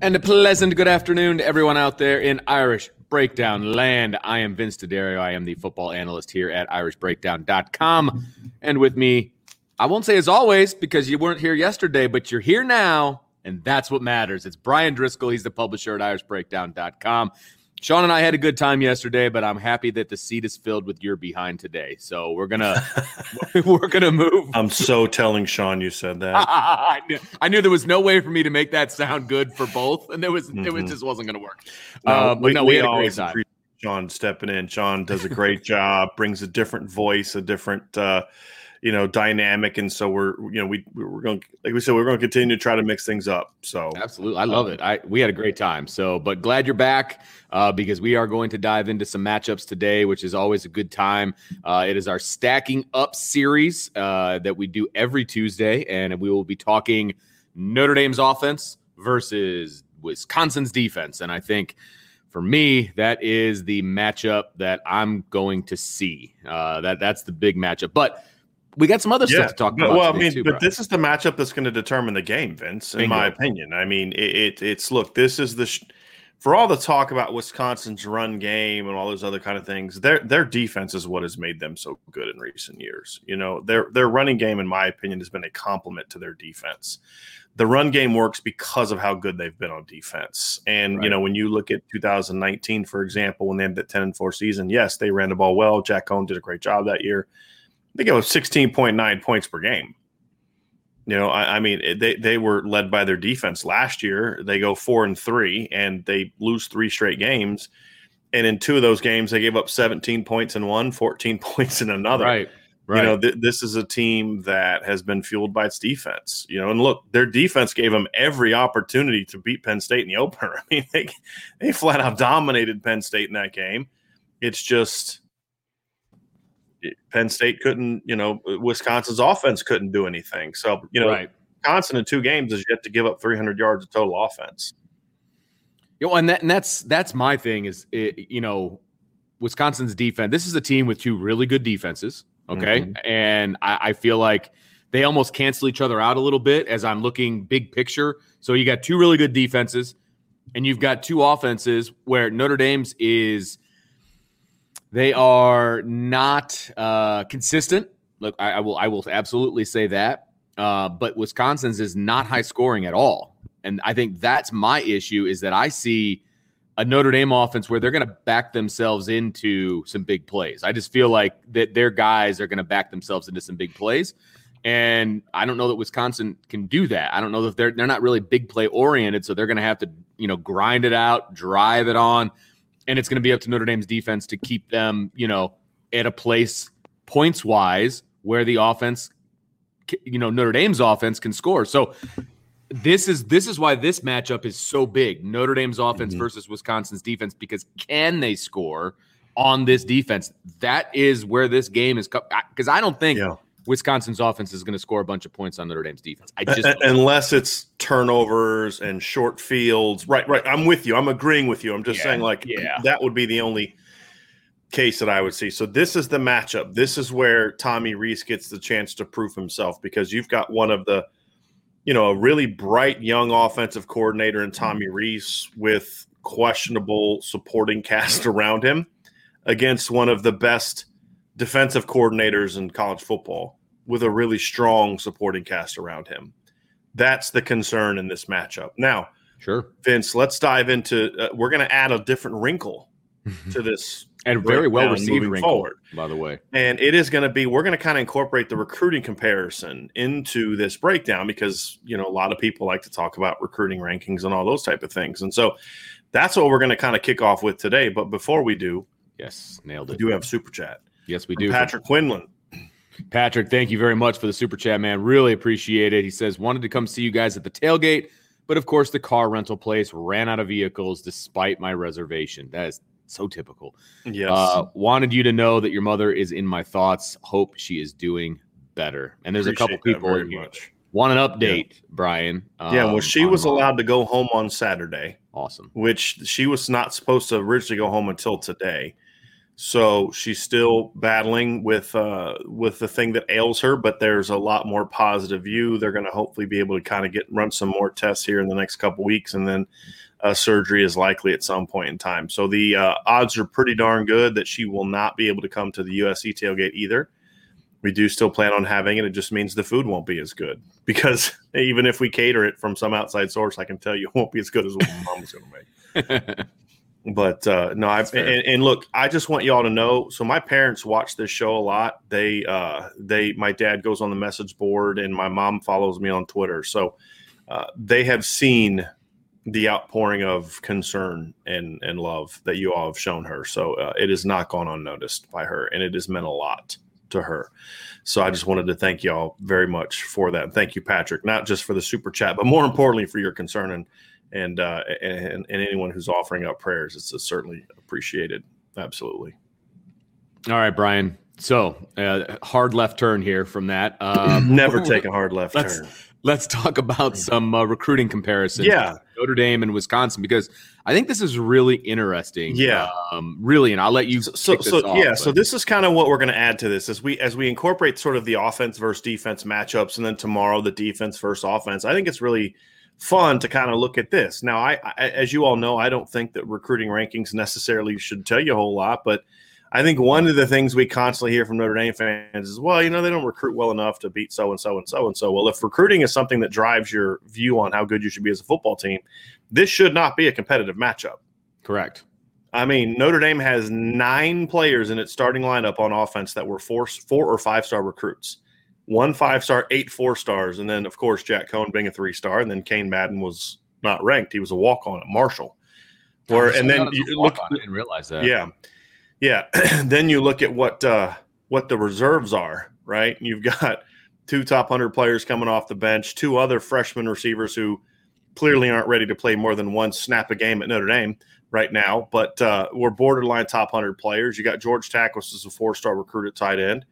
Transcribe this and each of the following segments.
And a pleasant good afternoon to everyone out there in Irish Breakdown land. I am Vince D'Addario. I am the football analyst here at irishbreakdown.com. And with me, I won't say as always because you weren't here yesterday, but you're here now. And that's what matters. It's Bryan Driskell. He's the publisher at irishbreakdown.com. Sean and I had a good time yesterday, but I'm happy that the seat is filled with your behind today. So we're gonna we're gonna move. I'm so telling Sean you said that. I, knew, I knew there was no way for me to make that sound good for both, and there was mm-hmm. it was, just wasn't gonna work. No, uh, but we, no, we, we had a great time. Sean stepping in. Sean does a great job, brings a different voice, a different uh, you know dynamic and so we're you know we we're going like we said we're going to continue to try to mix things up so. Absolutely. I love um, it. I we had a great time. So but glad you're back uh, because we are going to dive into some matchups today which is always a good time. Uh, it is our stacking up series uh, that we do every tuesday and we will be talking notre dame's offense versus wisconsin's defense. And i think for me, that is the matchup that I'm going to see. Uh, that that's the big matchup. But we got some other yeah, stuff to talk about. Well, I mean, too, but this is the matchup that's going to determine the game, Vince. In Bingo. my opinion, I mean, it, it, it's look. This is the sh- for all the talk about Wisconsin's run game and all those other kind of things. Their their defense is what has made them so good in recent years. You know, their their running game, in my opinion, has been a complement to their defense. The run game works because of how good they've been on defense. And right. you know, when you look at 2019, for example, when they had that 10 and 4 season, yes, they ran the ball well. Jack Coan did a great job that year they go 16.9 points per game. You know, I, I, mean, they, they were led by their defense last year. They go four and three, and they lose three straight games. And in two of those games, they gave up 17 points in one, 14 points in another. Right. Right. You know, th- this is a team that has been fueled by its defense. You know, and look, their defense gave them every opportunity to beat Penn State in the opener. I mean, they they flat out dominated Penn State in that game. It's just Eh, Penn State couldn't, you know, eh, Wisconsin's offense couldn't do anything. So, you know, right. Wisconsin in two games is yet to give up 300 yards of total offense. You know, and, that, and that's that's my thing is, it, you know, Wisconsin's defense. This is a team with two really good defenses. Okay, mm-hmm. and I, I feel like they almost cancel each other out a little bit as I'm looking big picture. So you got two really good defenses, and you've got two offenses where Notre Dame's is they are not uh, consistent. Look, I, I, will I will absolutely say that. Uh, but Wisconsin's is not high scoring at all, and I think that's my issue. Is that I see a Notre Dame offense where they're going to back themselves into some big plays. I just feel like that their guys are going to back themselves into some big plays. And I don't know that Wisconsin can do that. I don't know that they're they're not really big play oriented, so they're going to have to you know grind it out, drive it on and it's going to be up to Notre Dame's defense to keep them, you know, at a place points wise where the offense, you know, Notre Dame's offense can score. So this is this is why this matchup is so big. Notre Dame's offense mm-hmm. versus Wisconsin's defense because can they score on this defense? That is where this game is because I don't think. Yeah. Wisconsin's offense is going to score a bunch of points on Notre Dame's defense. I just unless it's turnovers and short fields. Right, right. I'm with you. I'm agreeing with you. I'm just yeah, saying like yeah. that would be the only case that I would see. So this is the matchup. This is where Tommy Rees gets the chance to prove himself because you've got one of the, you know, a really bright young offensive coordinator in Tommy Rees with questionable supporting cast around him against one of the best defensive coordinators in college football with a really strong supporting cast around him. That's the concern in this matchup. Now, sure, Vince, let's dive into. Uh, we're going to add a different wrinkle to this and very well received moving forward. By the way, and it is going to be we're going to kind of incorporate the recruiting comparison into this breakdown because you know a lot of people like to talk about recruiting rankings and all those type of things, and so that's what we're going to kind of kick off with today. But before we do, yes, nailed it. We do have super chat. Yes, we do. Patrick Quinlan. Patrick, thank you very much for the super chat, man. Really appreciate it. He says wanted to come see you guys at the tailgate, but of course the car rental place ran out of vehicles despite my reservation. That is so typical. Yes. Uh, wanted you to know that your mother is in my thoughts. Hope she is doing better. And there's Appreciate a couple people in here. Much. Want an update, yeah. Brian? Um, yeah. Well, um, she was allowed to go home on Saturday. Awesome. Which she was not supposed to originally go home until today. So she's still battling with uh, with the thing that ails her, but there's a lot more positive view. They're going to hopefully be able to kind of get run some more tests here in the next couple weeks, and then uh, surgery is likely at some point in time. So the uh, odds are pretty darn good that she will not be able to come to the USC tailgate either. We do still plan on having it. It just means the food won't be as good because even if we cater it from some outside source, I can tell you it won't be as good as what mom's going to make. but uh, no, I and, and, look, I just want y'all to know. So my parents watch this show a lot. They, uh, they, my dad goes on the message board, and my mom follows me on Twitter. So uh, they have seen the outpouring of concern and and love that you all have shown her. So uh, it has not gone unnoticed by her, and it has meant a lot to her. So I just wanted to thank y'all very much for that. And thank you, Patrick, not just for the super chat, but more importantly for your concern and and uh, and, and anyone who's offering up prayers. It's certainly appreciated. Absolutely. All right, Brian. So uh, hard left turn here from that. Um, Never take a hard left turn let's talk about some uh, recruiting comparisons. Yeah, Notre Dame and Wisconsin because I think this is really interesting. Yeah, um, really, and I'll let you. So, so, so off, yeah, but. so this is kind of what we're going to add to this as we as we incorporate sort of the offense versus defense matchups, and then tomorrow the defense versus offense. I think it's really fun to kind of look at this. Now, I, I as you all know, I don't think that recruiting rankings necessarily should tell you a whole lot, but I think one of the things we constantly hear from Notre Dame fans is, well, you know, they don't recruit well enough to beat so and so and so and so. Well, if recruiting is something that drives your view on how good you should be as a football team, this should not be a competitive matchup. Correct. I mean, Notre Dame has nine players in its starting lineup on offense that were four, four or five star recruits. One five star, eight four stars, and then of course Jack Coan being a three star, and then Cain Madden was not ranked; he was a walk on at Marshall. Where and then you look, I didn't realize that. Yeah, yeah. then you look at what uh, what the reserves are, right? You've got two top hundred players coming off the bench, two other freshman receivers who clearly aren't ready to play more than one snap a game at Notre Dame right now, but uh, we're borderline top hundred players. You got George Takacs as a four star recruit at tight end.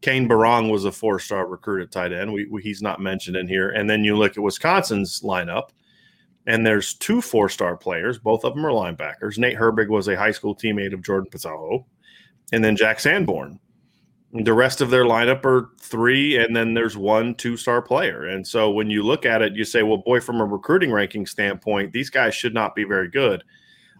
Cane Berrong was a four star recruit at tight end. We, we, he's not mentioned in here. And then you look at Wisconsin's lineup and there's two four star players. Both of them are linebackers. Nate Herbig was a high school teammate of Jordan Pizarro, and then Jack Sanborn. The rest of their lineup are three, and then there's one two star player. And so when you look at it, you say, well, boy, from a recruiting ranking standpoint, these guys should not be very good.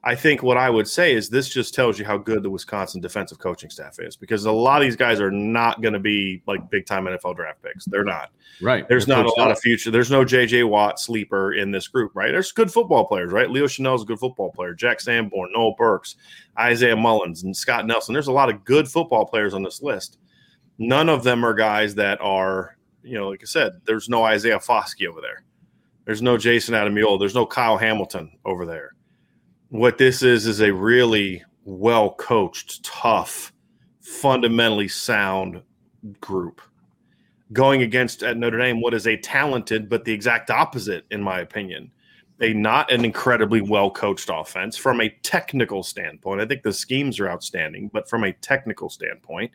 I think what I would say is this just tells you how good the Wisconsin defensive coaching staff is because a lot of these guys are not going to be like big time NFL draft picks. They're not. Right. There's They're not a lot of future. There's no JJ Watt sleeper in this group, right? There's good football players, right? Leo Chenal's a good football player. Jack Sanborn, Noah Burks, Isaiah Mullens, and Scott Nelson. There's a lot of good football players on this list. None of them are guys that are, you know, like I said, there's no Isaiah Foskey over there. There's no Jayson Ademilola. There's no Kyle Hamilton over there what this is is a really well coached, tough, fundamentally sound group going against at Notre Dame what is a talented but the exact opposite in my opinion. A not an incredibly well coached offense from a technical standpoint. I think the schemes are outstanding, but from a technical standpoint,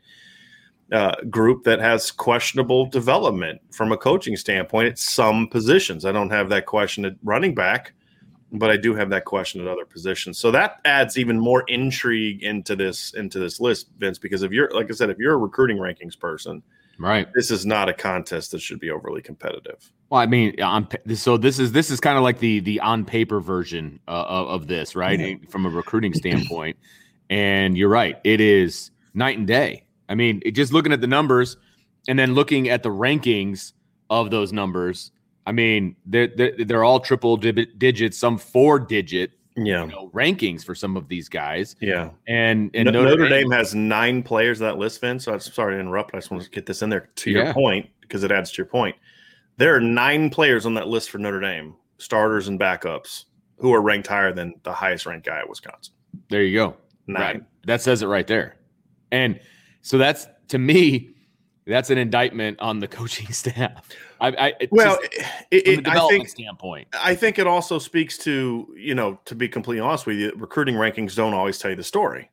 uh, group that has questionable development from a coaching standpoint at some positions. I don't have that question at running back but I do have that question at other positions. So that adds even more intrigue into this into this list, Vince. Because if you're like I said, if you're a recruiting rankings person, right, this is not a contest that should be overly competitive. Well, I mean, on so this is this is kind of like the the on paper version uh, of, of this, right, mm-hmm. from a recruiting standpoint. and you're right, it is night and day. I mean, it, just looking at the numbers and then looking at the rankings of those numbers I mean, they're they're, they're all triple digits, some four digit yeah you know, rankings for some of these guys. Yeah, and and no, Notre, Notre Dame, Dame, has nine players that list, Vince. So I'm sorry to interrupt. I just want to get this in there to yeah. your point because it adds to your point. There are nine players on that list for Notre Dame, starters and backups, who are ranked higher than the highest ranked guy at Wisconsin. There you go. Nine. Right. That says it right there. And so that's to me, that's an indictment on the coaching staff. I, I well, it, it, development I think, standpoint, I think it also speaks to you know to be completely honest with you, recruiting rankings don't always tell you the story.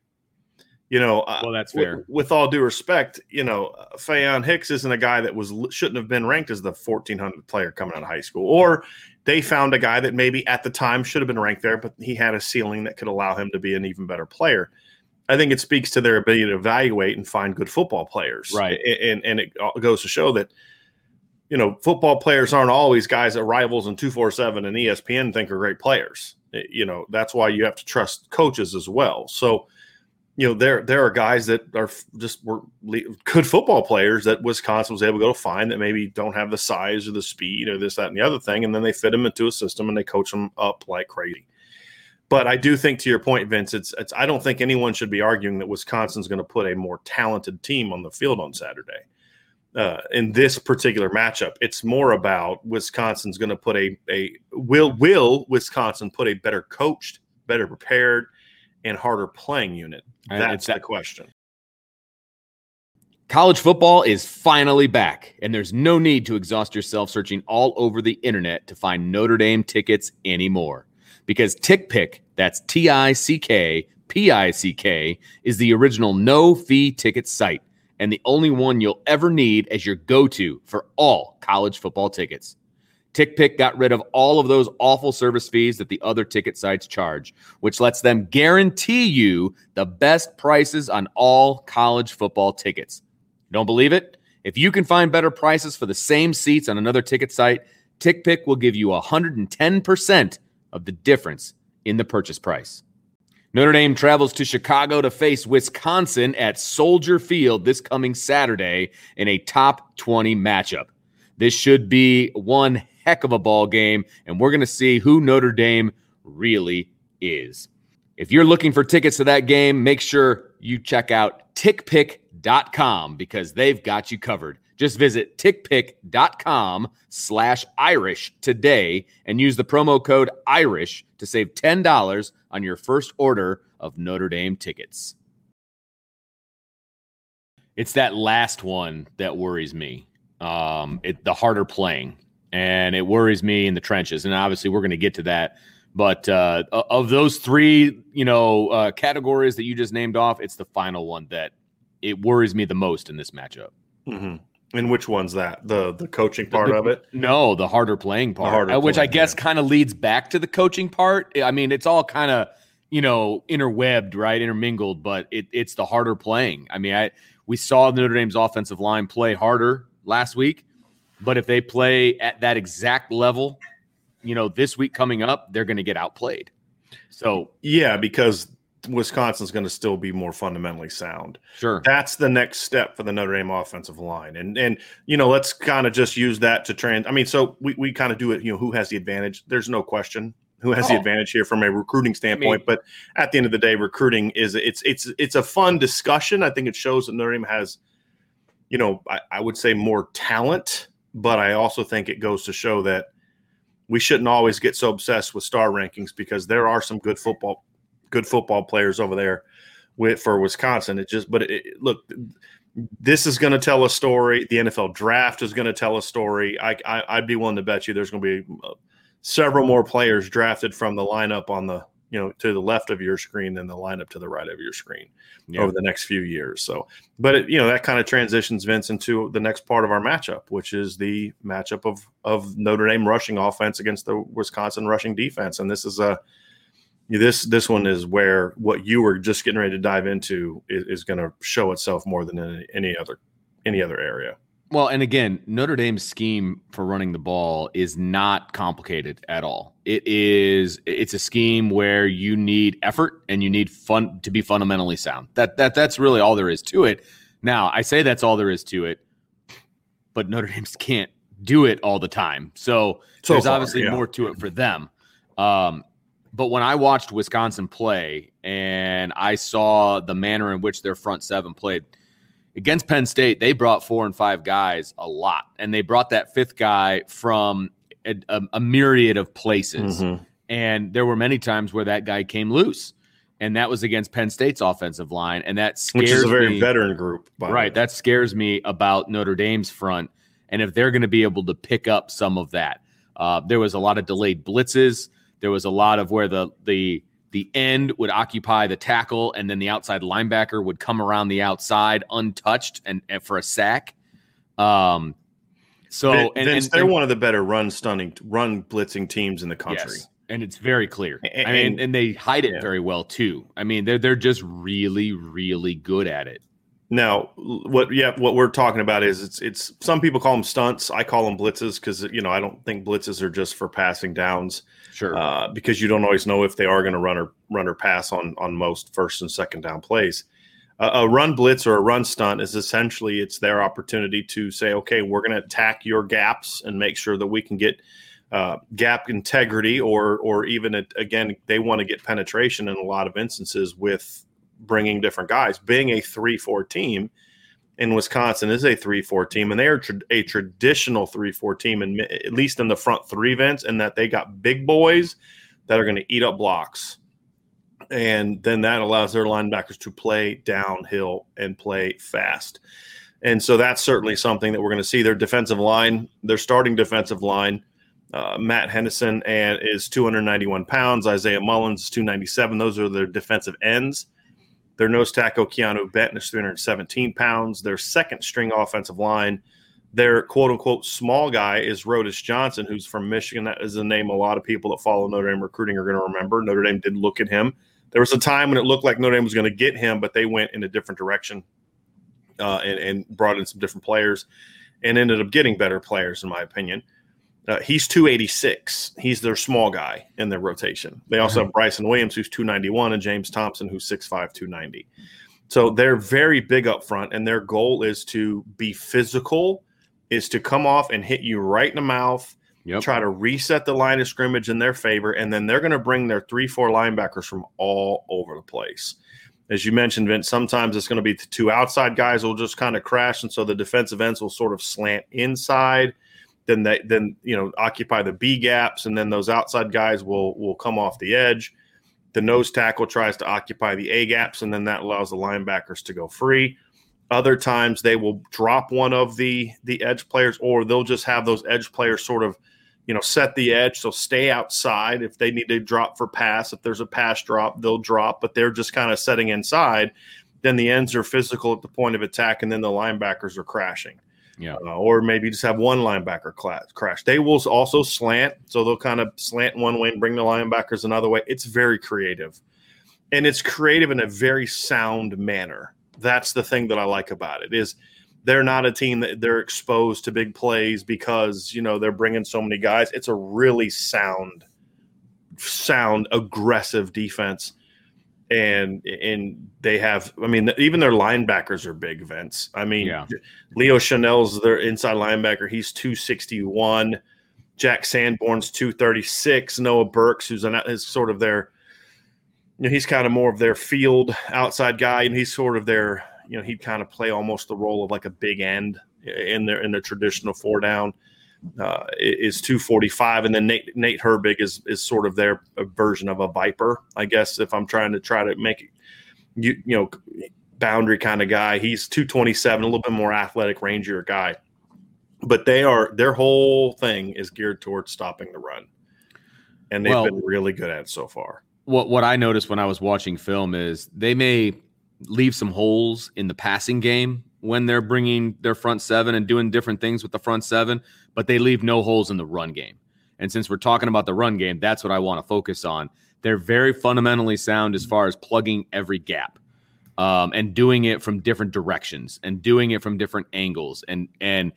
You know, uh, well, that's fair. With, with all due respect, you know, Faion Hicks isn't a guy that was shouldn't have been ranked as the 1400 player coming out of high school, or they found a guy that maybe at the time should have been ranked there, but he had a ceiling that could allow him to be an even better player. I think it speaks to their ability to evaluate and find good football players. Right. And and it goes to show that you know football players aren't always guys that rivals and 247 and ESPN think are great players. Eh, you know, that's why you have to trust coaches as well. So, you know, there there are guys that are just were good football players that Wisconsin was able to go to find that maybe don't have the size or the speed or this that and the other thing and then they fit them into a system and they coach them up like crazy. But I do think, to your point, Vince, it's, it's I don't think anyone should be arguing that Wisconsin's going to put a more talented team on the field on Saturday. Uh, in this particular matchup, it's more about Wisconsin's going to put a a will will Wisconsin put a better coached, better prepared, and harder playing unit. That's that, the question. College football is finally back, and there's no need to exhaust yourself searching all over the internet to find Notre Dame tickets anymore because TickPick, that's T I C K P I C K, is the original no fee ticket site and the only one you'll ever need as your go to for all college football tickets. TickPick got rid of all of those awful service fees that the other ticket sites charge, which lets them guarantee you the best prices on all college football tickets. Don't believe it? If you can find better prices for the same seats on another ticket site, TickPick will give you 110% of the difference in the purchase price. Notre Dame travels to Chicago to face Wisconsin at Soldier Field this coming Saturday in a top 20 matchup. This should be one heck of a ball game, and we're going to see who Notre Dame really is. If you're looking for tickets to that game, make sure you check out tickpick.com because they've got you covered. Just visit tickpick.com slash Irish today and use the promo code Irish to save $10 on your first order of Notre Dame tickets. It's that last one that worries me. Um, it, the harder playing, and it worries me in the trenches. And obviously, we're going to get to that. But uh, of those three, you know, uh, categories that you just named off, it's the final one that it worries me the most in this matchup. Mm-hmm. And which one's that? The the coaching part the, of it? No, the harder playing part, harder uh, which playing, I guess yeah. kind of leads back to the coaching part. I mean, it's all kind of you know interwebbed, right, intermingled, but it, it's the harder playing. I mean, I we saw Notre Dame's offensive line play harder last week, but if they play at that exact level, you know, this week coming up, they're going to get outplayed. So yeah, because Wisconsin's going to still be more fundamentally sound. Sure. That's the next step for the Notre Dame offensive line. And and you know, let's kind of just use that to trans I mean, so we, we kind of do it, you know, who has the advantage? There's no question who has oh. the advantage here from a recruiting standpoint. I mean, but at the end of the day, recruiting is it's it's it's a fun discussion. I think it shows that Notre Dame has, you know, I, I would say more talent, but I also think it goes to show that we shouldn't always get so obsessed with star rankings because there are some good football good football players over there with for Wisconsin. It just, but it, look, this is going to tell a story. The NFL draft is going to tell a story. I, I would be willing to bet you there's going to be uh, several more players drafted from the lineup on the you know, to the left of your screen than the lineup to the right of your screen yeah. over the next few years. So, but it, you know, that kind of transitions Vince into the next part of our matchup, which is the matchup of of Notre Dame rushing offense against the Wisconsin rushing defense, and this is a this this one is where what you were just getting ready to dive into is, is going to show itself more than any, any other any other area. Well, and again, Notre Dame's scheme for running the ball is not complicated at all. It is it's a scheme where you need effort and you need fun to be fundamentally sound. That that that's really all there is to it. Now, I say that's all there is to it, but Notre Dame can't do it all the time. So, so there's far, obviously yeah. more to it for them. Um, but when I watched Wisconsin play and I saw the manner in which their front seven played – against Penn State, they brought four and five guys a lot, and they brought that fifth guy from a, a, a myriad of places. Mm-hmm. And there were many times where that guy came loose, and that was against Penn State's offensive line, and that scares which is a very me, veteran group, right? That scares me about Notre Dame's front, and if they're going to be able to pick up some of that, uh, there was a lot of delayed blitzes. There was a lot of where the the the end would occupy the tackle, and then the outside linebacker would come around the outside untouched and, and for a sack. Um, so Vince, and, and, they're and, one of the better run stunning, run blitzing teams in the country. Yes, and it's very clear. And, I mean, and they hide it yeah. very well too. I mean, they're they're just really, really good at it. Now, what yeah, what we're talking about is it's it's some people call them stunts. I call them blitzes because you know I don't think blitzes are just for passing downs. Sure. Uh, because you don't always know if they are going to run or run or pass on on most first and second down plays. Uh, a run blitz or a run stunt is essentially it's their opportunity to say, okay, we're going to attack your gaps and make sure that we can get uh, gap integrity, or or even a, again they want to get penetration in a lot of instances with bringing different guys. Being a three-four team in Wisconsin is a three-four team, and they are tra- a traditional three-four team, and at least in the front three events, and that they got big boys that are going to eat up blocks, and then that allows their linebackers to play downhill and play fast. And so that's certainly something that we're going to see. Their defensive line, their starting defensive line, uh, Matt Henningsen and is 291 pounds. Isaiah Mullens is 297. Those are their defensive ends. Their nose tackle, Keeanu Benton, is 317 pounds. Their second string offensive line, their quote unquote small guy is Rodas Johnson, who's from Michigan. That is a name a lot of people that follow Notre Dame recruiting are going to remember. Notre Dame did look at him. There was a time when it looked like Notre Dame was going to get him, but they went in a different direction uh, and, and brought in some different players and ended up getting better players, in my opinion. Uh, he's 286. He's their small guy in their rotation. They also have Bryson Williams, who's 291, and James Thompson, who's 6'5, 290. So they're very big up front, and their goal is to be physical, is to come off and hit you right in the mouth, yep. try to reset the line of scrimmage in their favor, and then they're going to bring their three, four linebackers from all over the place. As you mentioned, Vince, sometimes it's going to be the two outside guys will just kind of crash, and so the defensive ends will sort of slant inside – then they then you know occupy the B gaps, and then those outside guys will will come off the edge. The nose tackle tries to occupy the A gaps, and then that allows the linebackers to go free. Other times they will drop one of the the edge players, or they'll just have those edge players sort of you know set the edge, so stay outside. If they need to drop for pass, if there's a pass drop, they'll drop, but they're just kind of setting inside. Then the ends are physical at the point of attack, and then the linebackers are crashing. Yeah. Uh, or maybe just have one linebacker crash. They will also slant. So they'll kind of slant one way and bring the linebackers another way. It's very creative. And it's creative in a very sound manner. That's the thing that I like about it is they're not a team that they're exposed to big plays because, you know, they're bringing so many guys. It's a really sound, sound, aggressive defense and and they have i mean even their linebackers are big Vince. i mean yeah. leo chenal's their inside linebacker he's 261 jack sanborn's 236 noah burks who's an, is sort of their you know he's kind of more of their field outside guy and he's sort of their you know he'd kind of play almost the role of like a big end in their in their traditional four down uh, is 245, and then Nate Nate Herbig is is sort of their version of a Viper, I guess. If I'm trying to try to make it, you you know boundary kind of guy, he's 227, a little bit more athletic, rangier guy. But they are their whole thing is geared towards stopping the run, and they've well, been really good at it so far. what what I noticed when I was watching film is they may leave some holes in the passing game when they're bringing their front seven and doing different things with the front seven, but they leave no holes in the run game. And since we're talking about the run game, that's what I want to focus on. They're very fundamentally sound as far as plugging every gap um, and doing it from different directions and doing it from different angles and and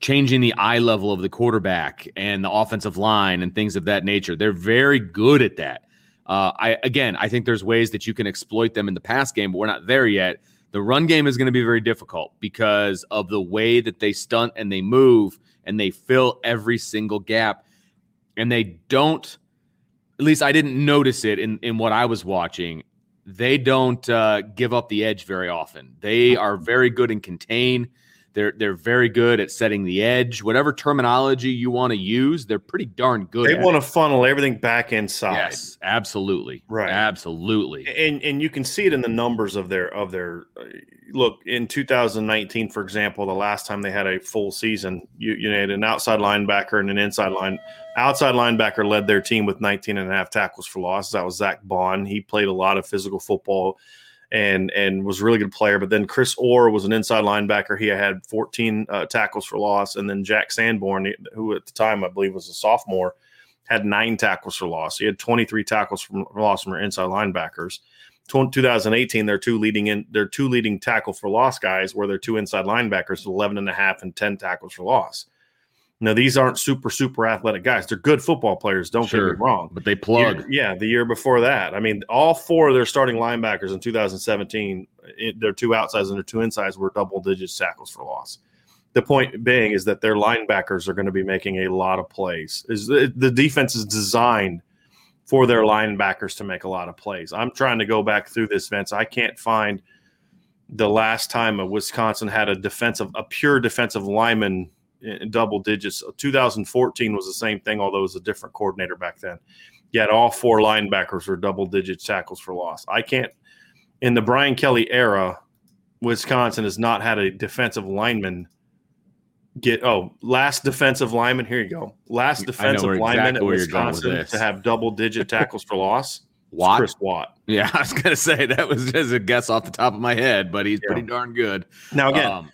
changing the eye level of the quarterback and the offensive line and things of that nature. They're very good at that. Uh, I again, I think there's ways that you can exploit them in the pass game, but we're not there yet. The run game is going to be very difficult because of the way that they stunt and they move and they fill every single gap, and they don't. At least I didn't notice it in in what I was watching. They don't uh, give up the edge very often. They are very good in contain. They're they're very good at setting the edge. Whatever terminology you want to use, they're pretty darn good. They want to funnel everything back inside. Yes, absolutely. Right. Absolutely. And and you can see it in the numbers of their of their uh, look in 2019, for example, the last time they had a full season, you you had an outside linebacker and an inside line. Outside linebacker led their team with 19 and a half tackles for loss. That was Zack Baun. He played a lot of physical football and and was a really good player. But then Chris Orr was an inside linebacker. He had 14 uh, tackles for loss, and then Jack Sanborn, who at the time I believe was a sophomore, had nine tackles for loss. He had 23 tackles for loss from our inside linebackers. 2018, their two leading in their two leading tackle for loss guys were their two inside linebackers, 11 and a half and 10 tackles for loss. Now these aren't super super athletic guys. They're good football players. Don't sure, get me wrong, but they plug. Year, yeah, the year before that, I mean, all four of their starting linebackers in 2017, it, their two outsides and their two insides were double digit tackles for loss. The point being is that their linebackers are going to be making a lot of plays. Is the, the defense is designed for their linebackers to make a lot of plays. I'm trying to go back through this, Vince. I can't find the last time a Wisconsin had a defensive, a pure defensive lineman in double digits. 2014 was the same thing, although it was a different coordinator back then. Yet all four linebackers were double digit tackles for loss. I can't, in the Brian Kelly era, Wisconsin has not had a defensive lineman get, oh, last defensive lineman, here you go. Last defensive lineman exactly at Wisconsin to have double digit tackles for loss. Watt? Chris Watt. Yeah, I was going to say that was just a guess off the top of my head, but he's yeah. pretty darn good. Now, again, um,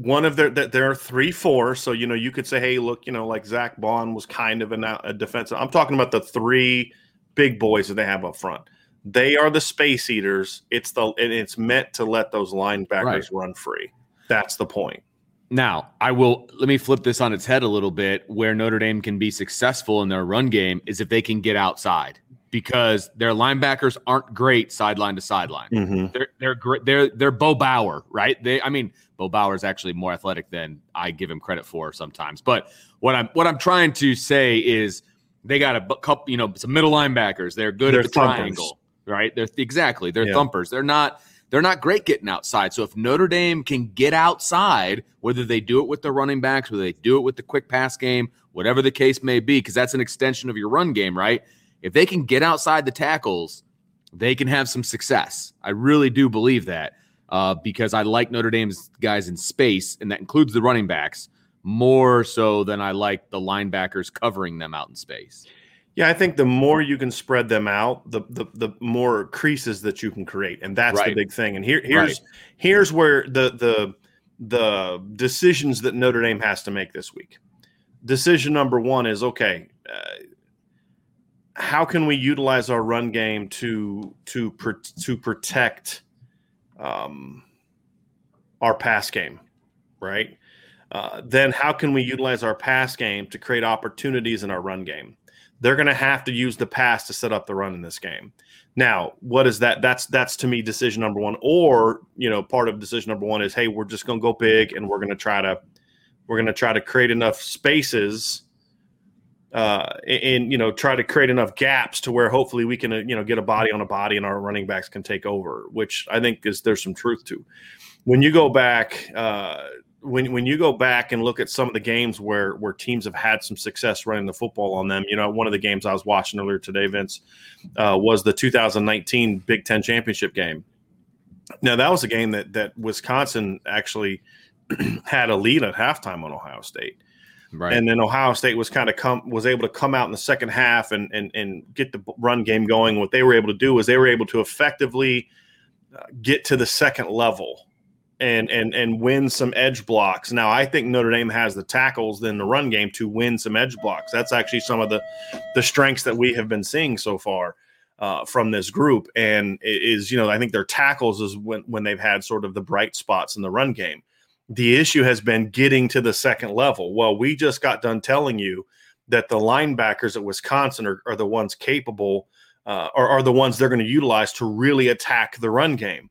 one of their that there are three four so you know you could say hey look you know like zack baun was kind of an, a defensive i'm talking about the three big boys that they have up front. They are the space eaters. It's the and it's meant to let those linebackers right. run free. That's the point. Now i will let me flip this on its head a little bit. Where notre dame can be successful in their run game is if they can get outside because their linebackers aren't great sideline to sideline. Mm-hmm. They're they're great. They're they're Bo Bauer, right? They, I mean, Bo Bauer is actually more athletic than I give him credit for sometimes. But what I'm what I'm trying to say is they got a couple, you know, some middle linebackers. They're good they're at the thumpers. triangle, right? They're exactly they're yeah. thumpers. They're not they're not great getting outside. So if Notre Dame can get outside, whether they do it with the running backs, whether they do it with the quick pass game, whatever the case may be, because that's an extension of your run game, right? If they can get outside the tackles, they can have some success. I really do believe that uh, because I like Notre Dame's guys in space, and that includes the running backs more so than I like the linebackers covering them out in space. Yeah, I think the more you can spread them out, the the, the more creases that you can create, and that's right. the big thing. And here here's right. here's where the the the decisions that Notre Dame has to make this week. Decision number one is okay. Uh, how can we utilize our run game to to to protect um, our pass game, right? Uh, then how can we utilize our pass game to create opportunities in our run game? They're going to have to use the pass to set up the run in this game. Now, what is that? That's that's to me decision number one. Or you know, part of decision number one is, hey, we're just going to go big and we're going to try to we're going to try to create enough spaces uh, and you know try to create enough gaps to where hopefully we can uh, you know get a body on a body and our running backs can take over, which I think is there's some truth to. When you go back, uh, when when you go back and look at some of the games where where teams have had some success running the football on them, you know one of the games I was watching earlier today, Vince, uh, was the 2019 Big Ten championship game. Now that was a game that that Wisconsin actually had a lead at halftime on Ohio State Right. And then Ohio State was kind of come was able to come out in the second half and and and get the run game going. What they were able to do was they were able to effectively uh, get to the second level and and and win some edge blocks. Now I think Notre Dame has the tackles in the run game to win some edge blocks. That's actually some of the the strengths that we have been seeing so far uh, from this group. And is you know I think their tackles is when when they've had sort of the bright spots in the run game. The issue has been getting to the second level. Well, we just got done telling you that the linebackers at Wisconsin are, are the ones capable, uh, or are the ones they're going to utilize to really attack the run game.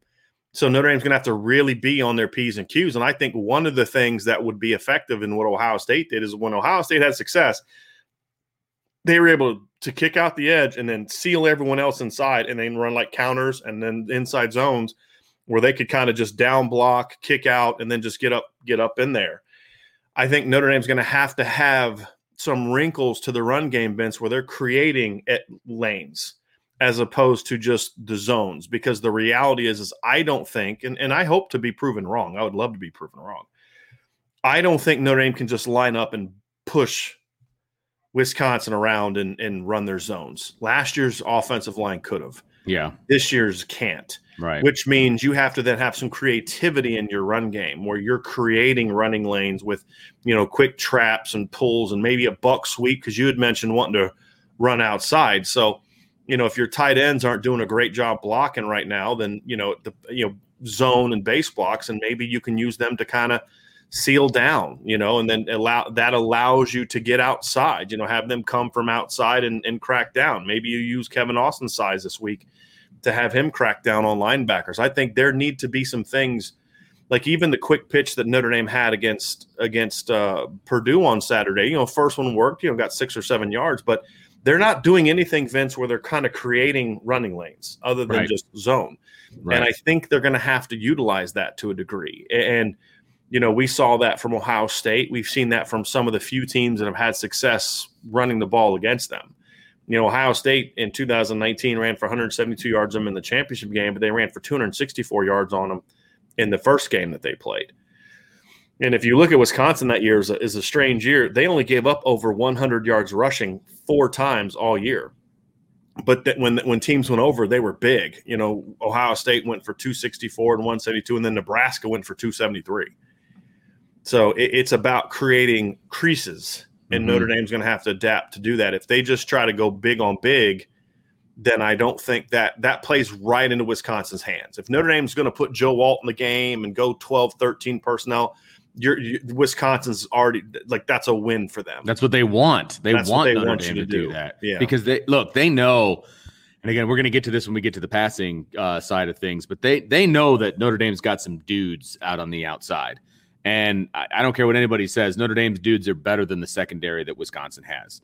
So Notre Dame's going to have to really be on their P's and Q's. And I think one of the things that would be effective in what Ohio State did is when Ohio State had success, they were able to kick out the edge and then seal everyone else inside and then run like counters and then inside zones where they could kind of just down block, kick out, and then just get up, get up in there. I think Notre Dame's going to have to have some wrinkles to the run game, Vince, where they're creating lanes as opposed to just the zones. Because the reality is, is I don't think, and, and I hope to be proven wrong. I would love to be proven wrong. I don't think Notre Dame can just line up and push Wisconsin around and, and run their zones. Last year's offensive line could have. Yeah. This year's can't. Right. Which means you have to then have some creativity in your run game where you're creating running lanes with, you know, quick traps and pulls and maybe a buck sweep because you had mentioned wanting to run outside. So, you know, if your tight ends aren't doing a great job blocking right now, then, you know, the, you know, zone and base blocks, and maybe you can use them to kind of seal down, you know, and then allow that allows you to get outside, you know, have them come from outside and, and crack down. Maybe you use Kevin Austin's size this week to have him crack down on linebackers. I think there need to be some things like even the quick pitch that Notre Dame had against against uh, Purdue on Saturday. You know, first one worked. You know, got six or seven yards, but they're not doing anything, Vince, where they're kind of creating running lanes other than right. just zone. Right. And I think they're going to have to utilize that to a degree. And you know, we saw that from Ohio State. We've seen that from some of the few teams that have had success running the ball against them you know, Ohio State in 2019 ran for 172 yards on them in the championship game, but they ran for 264 yards on them in the first game that they played. And if you look at Wisconsin that year is a, is a strange year. They only gave up over 100 yards rushing four times all year. But that when when teams went over, they were big. You know, Ohio State went for 264 and 172, and then Nebraska went for 273. So it, it's about creating creases and mm-hmm. Notre Dame's going to have to adapt to do that. If they just try to go big on big, then I don't think that that plays right into Wisconsin's hands. If Notre Dame's going to put Joe Walt in the game and go 12, 13 personnel, you're, you, Wisconsin's already like that's a win for them. That's what they want. They that's want they Notre want Dame to, do. do. that. Yeah. Because they look, they know and again, we're going to get to this when we get to the passing uh, side of things, but they they know that Notre Dame's got some dudes out on the outside. And I, I don't care what anybody says, Notre Dame's dudes are better than the secondary that Wisconsin has.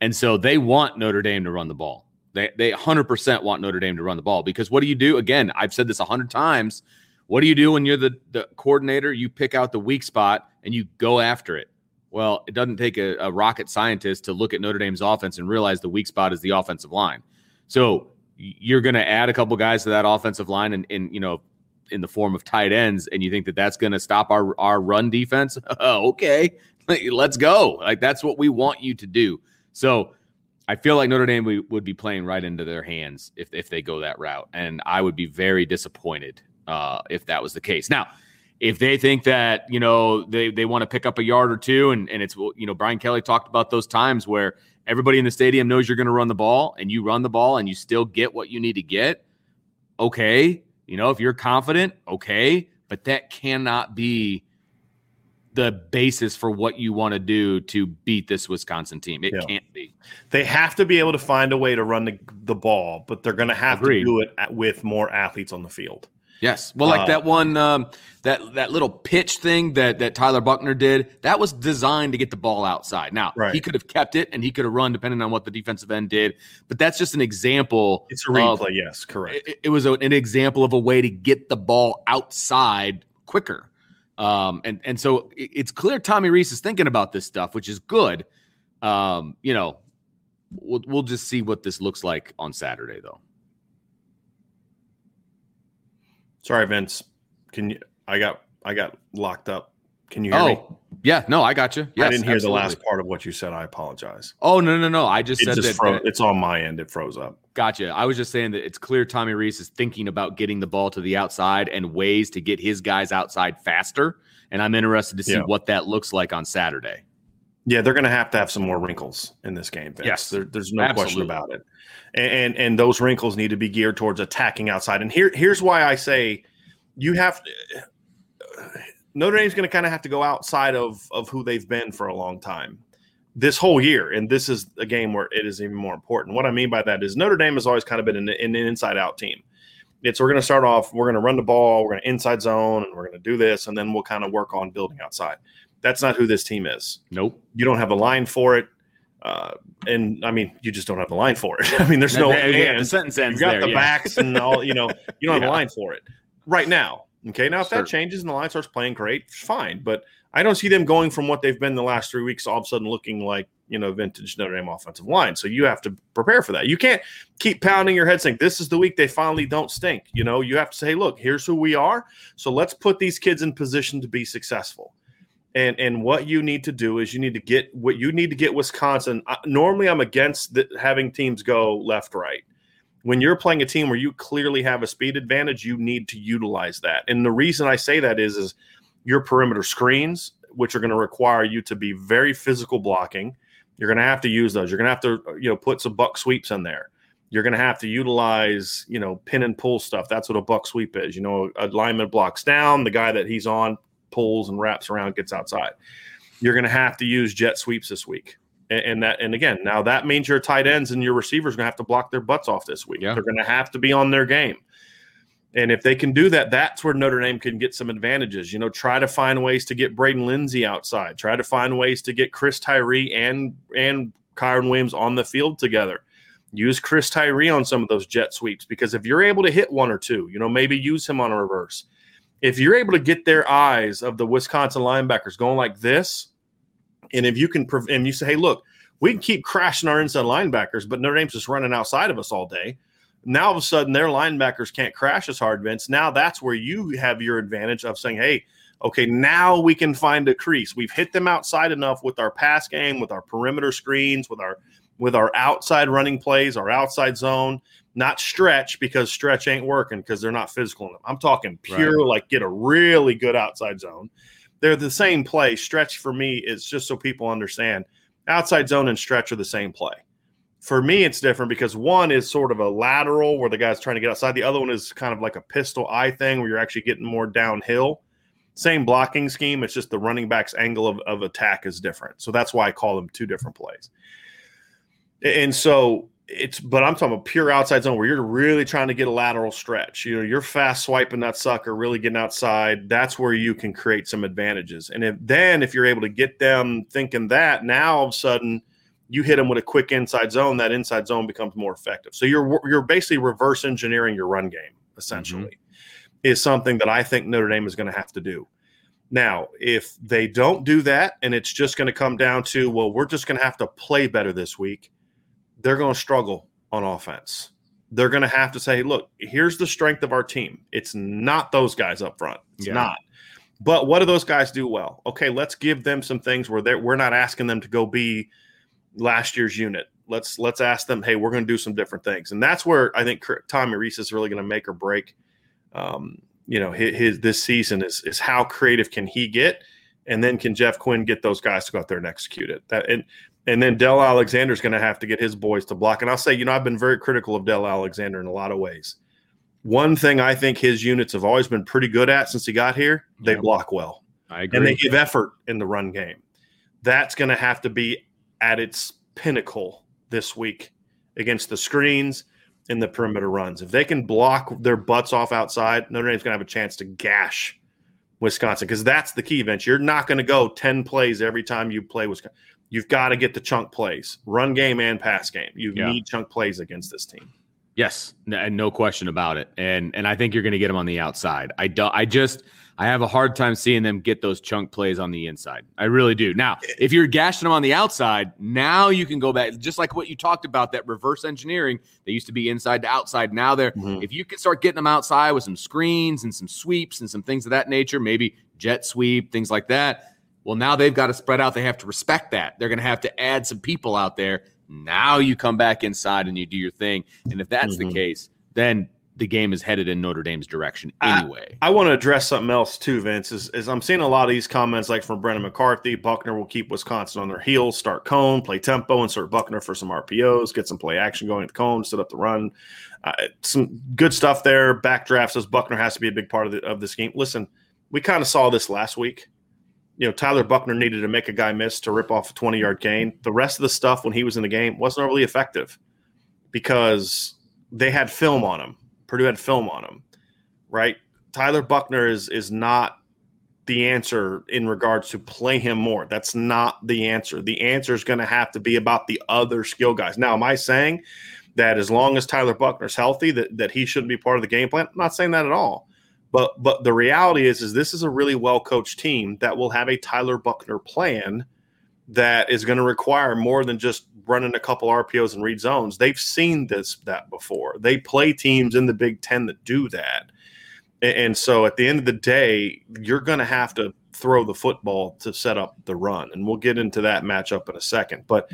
And so they want Notre Dame to run the ball. They they 100% want Notre Dame to run the ball because what do you do? Again, I've said this a hundred times. What do you do when you're the, the coordinator? You pick out the weak spot and you go after it. Well, it doesn't take a, a rocket scientist to look at Notre Dame's offense and realize the weak spot is the offensive line. So you're going to add a couple guys to that offensive line and, and you know in the form of tight ends, and you think that that's going to stop our our run defense? okay, let's go. Like that's what we want you to do. So I feel like Notre Dame would be playing right into their hands if if they go that route, and I would be very disappointed uh, if that was the case. Now. If they think that you know they, they want to pick up a yard or two, and, and it's you know Brian Kelly talked about those times where everybody in the stadium knows you're going to run the ball, and you run the ball, and you still get what you need to get. Okay, you know, if you're confident, okay, but that cannot be the basis for what you want to do to beat this Wisconsin team. It yeah. can't be. They have to be able to find a way to run the, the ball, but they're going to have Agreed. to do it at, with more athletes on the field. Yes. Well, like uh, that one, um, that that little pitch thing that that Tyler Buchner did, that was designed to get the ball outside. Now right. he could have kept it and he could have run depending on what the defensive end did, but that's just an example. It's a replay. Of, yes, correct. It, it was a, an example of a way to get the ball outside quicker. Um, and and so it, it's clear Tommy Rees is thinking about this stuff, which is good. Um, you know, we'll we'll just see what this looks like on Saturday, though. Sorry, Vince. Can you? I got I got locked up. Can you hear oh, me? Yeah, no, I got you. Yes, I didn't hear absolutely. the last part of what you said. I apologize. Oh no, no, no! I just it said just that, that, it's on my end. It froze up. Gotcha. I was just saying that it's clear Tommy Rees is thinking about getting the ball to the outside and ways to get his guys outside faster. And I'm interested to see yeah. what that looks like on Saturday. Yeah, they're going to have to have some more wrinkles in this game. Vince. Yes, there, there's no Absolutely. question about it. And, and and those wrinkles need to be geared towards attacking outside. And here here's why I say you have to uh, Notre Dame's going to kind of have to go outside of of who they've been for a long time this whole year, and this is a game where it is even more important. What I mean by that is Notre Dame has always kind of been an, an inside out team. It's we're going to start off, we're going to run the ball, we're going to inside zone, and we're going to do this, and then we'll kind of work on building outside. That's not who this team is. Nope. You don't have a line for it. Uh, and I mean, you just don't have a line for it. I mean, there's no and, the sentence ends. You got there, the yeah. backs and all. You know, you don't have yeah. a line for it right now. Okay, now if sure. that changes and the line starts playing great, fine. But I don't see them going from what they've been the last three weeks, all of a sudden looking like you know vintage Notre Dame offensive line. So you have to prepare for that. You can't keep pounding your head saying this is the week they finally don't stink. You know, you have to say, look, here's who we are. So let's put these kids in position to be successful. And and what you need to do is you need to get what you need to get Wisconsin. normally, I'm against the, having teams go left right when you're playing a team where you clearly have a speed advantage, you need to utilize that. And the reason I say that is, is your perimeter screens, which are going to require you to be very physical blocking. You're going to have to use those. You're going to have to, you know, put some buck sweeps in there. You're going to have to utilize, you know, pin and pull stuff. That's what a buck sweep is. You know, a lineman blocks down, the guy that he's on pulls and wraps around, gets outside. You're going to have to use jet sweeps this week. And, and that, and again, now that means your tight ends and your receivers are going to have to block their butts off this week. Yeah. They're going to have to be on their game. And if they can do that, that's where Notre Dame can get some advantages. You know, try to find ways to get Braden Lenzy outside. Try to find ways to get Chris Tyree and and Kyren Williams on the field together. Use Chris Tyree on some of those jet sweeps because if you're able to hit one or two, you know, maybe use him on a reverse. If you're able to get their eyes of the Wisconsin linebackers going like this, and if you can, and you say, hey, look, we can keep crashing our inside linebackers, but Notre Dame's just running outside of us all day. Now all of a sudden their linebackers can't crash as hard, Vince. Now that's where you have your advantage of saying, hey, okay, now we can find a crease. We've hit them outside enough with our pass game, with our perimeter screens, with our with our outside running plays, our outside zone, not stretch because stretch ain't working because they're not physical enough. I'm talking pure, right. like get a really good outside zone they're the same play. Stretch for me is just so people understand outside zone and stretch are the same play. For me, it's different because one is sort of a lateral where the guy's trying to get outside. The other one is kind of like a pistol eye thing where you're actually getting more downhill. Same blocking scheme. It's just the running back's angle of, of attack is different. So that's why I call them two different plays. And so it's but I'm talking about pure outside zone where you're really trying to get a lateral stretch. You know, you're fast swiping that sucker, really getting outside. That's where you can create some advantages. And if then if you're able to get them thinking that, now all of a sudden you hit them with a quick inside zone, that inside zone becomes more effective. So you're you're basically reverse engineering your run game essentially. Mm-hmm. Is something that I think Notre Dame is going to have to do. Now, if they don't do that and it's just going to come down to, well, we're just going to have to play better this week they're going to struggle on offense. They're going to have to say, look, here's the strength of our team. It's not those guys up front. It's yeah. not. But what do those guys do well? Okay, let's give them some things where they we're not asking them to go be last year's unit. Let's let's ask them, hey, we're going to do some different things, and that's where I think Tommy Rees is really going to make or break. Um, you know, his, his this season is is how creative can he get, and then can Jeff Quinn get those guys to go out there and execute it? That and and then Del Alexander is going to have to get his boys to block. And I'll say, you know, I've been very critical of Del Alexander in a lot of ways. One thing I think his units have always been pretty good at since he got here, they yeah. block well. I agree. And they give effort in the run game. That's going to have to be at its pinnacle this week against the screens and the perimeter runs. If they can block their butts off outside, Notre Dame's going to have a chance to gash Wisconsin because that's the key event. You're not going to go 10 plays every time you play Wisconsin. You've got to get the chunk plays, run game and pass game. You yeah. need chunk plays against this team. Yes, and no question about it. And and I think you're going to get them on the outside. I do, I just I have a hard time seeing them get those chunk plays on the inside. I really do. Now, if you're gashing them on the outside, now you can go back, just like what you talked about, that reverse engineering. They used to be inside to outside. Now they're mm-hmm. if you can start getting them outside with some screens and some sweeps and some things of that nature, maybe jet sweep, things like that Well, now they've got to spread out. They have to respect that. They're going to have to add some people out there. Now you come back inside and you do your thing. And if that's mm-hmm. the case, then the game is headed in Notre Dame's direction anyway. I, I want to address something else too, Vince. Is, is, I'm seeing a lot of these comments like from Brendan McCarthy. Buchner will keep Wisconsin on their heels, start cone, play tempo, insert Buchner for some RPOs, get some play action going at the cone, set up the run. Uh, some good stuff there. Backdraft says Buchner has to be a big part of, the, of this game. Listen, we kind of saw this last week. You know, Tyler Buchner needed to make a guy miss to rip off a 20 yard gain. The rest of the stuff when he was in the game wasn't overly effective because they had film on him Purdue had film on him, right? Tyler Buchner is is not the answer in regards to play him more. That's not the answer. The answer is going to have to be about the other skill guys. Now, am I saying that as long as Tyler Buchner's healthy, that, that he shouldn't be part of the game plan? I'm not saying that at all. But but the reality is is this is a really well coached team that will have a Tyler Buchner plan that is going to require more than just running a couple RPOs and read zones. They've seen this that before. They play teams in the Big Ten that do that. And so at the end of the day, you're going to have to throw the football to set up the run. And we'll get into that matchup in a second. But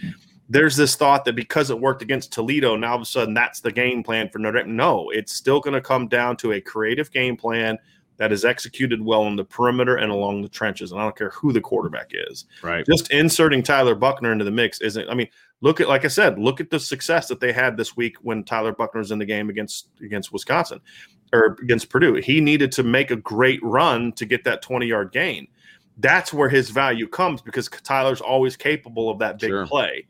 there's this thought that because it worked against Toledo, now all of a sudden that's the game plan for Notre Dame. No, it's still going to come down to a creative game plan that is executed well on the perimeter and along the trenches. And I don't care who the quarterback is. Right. Just inserting Tyler Buchner into the mix isn't. I mean, look at like I said, look at the success that they had this week when Tyler Buchner was in the game against against Wisconsin or against Purdue. He needed to make a great run to get that 20 yard gain. That's where his value comes because Tyler's always capable of that big sure. play.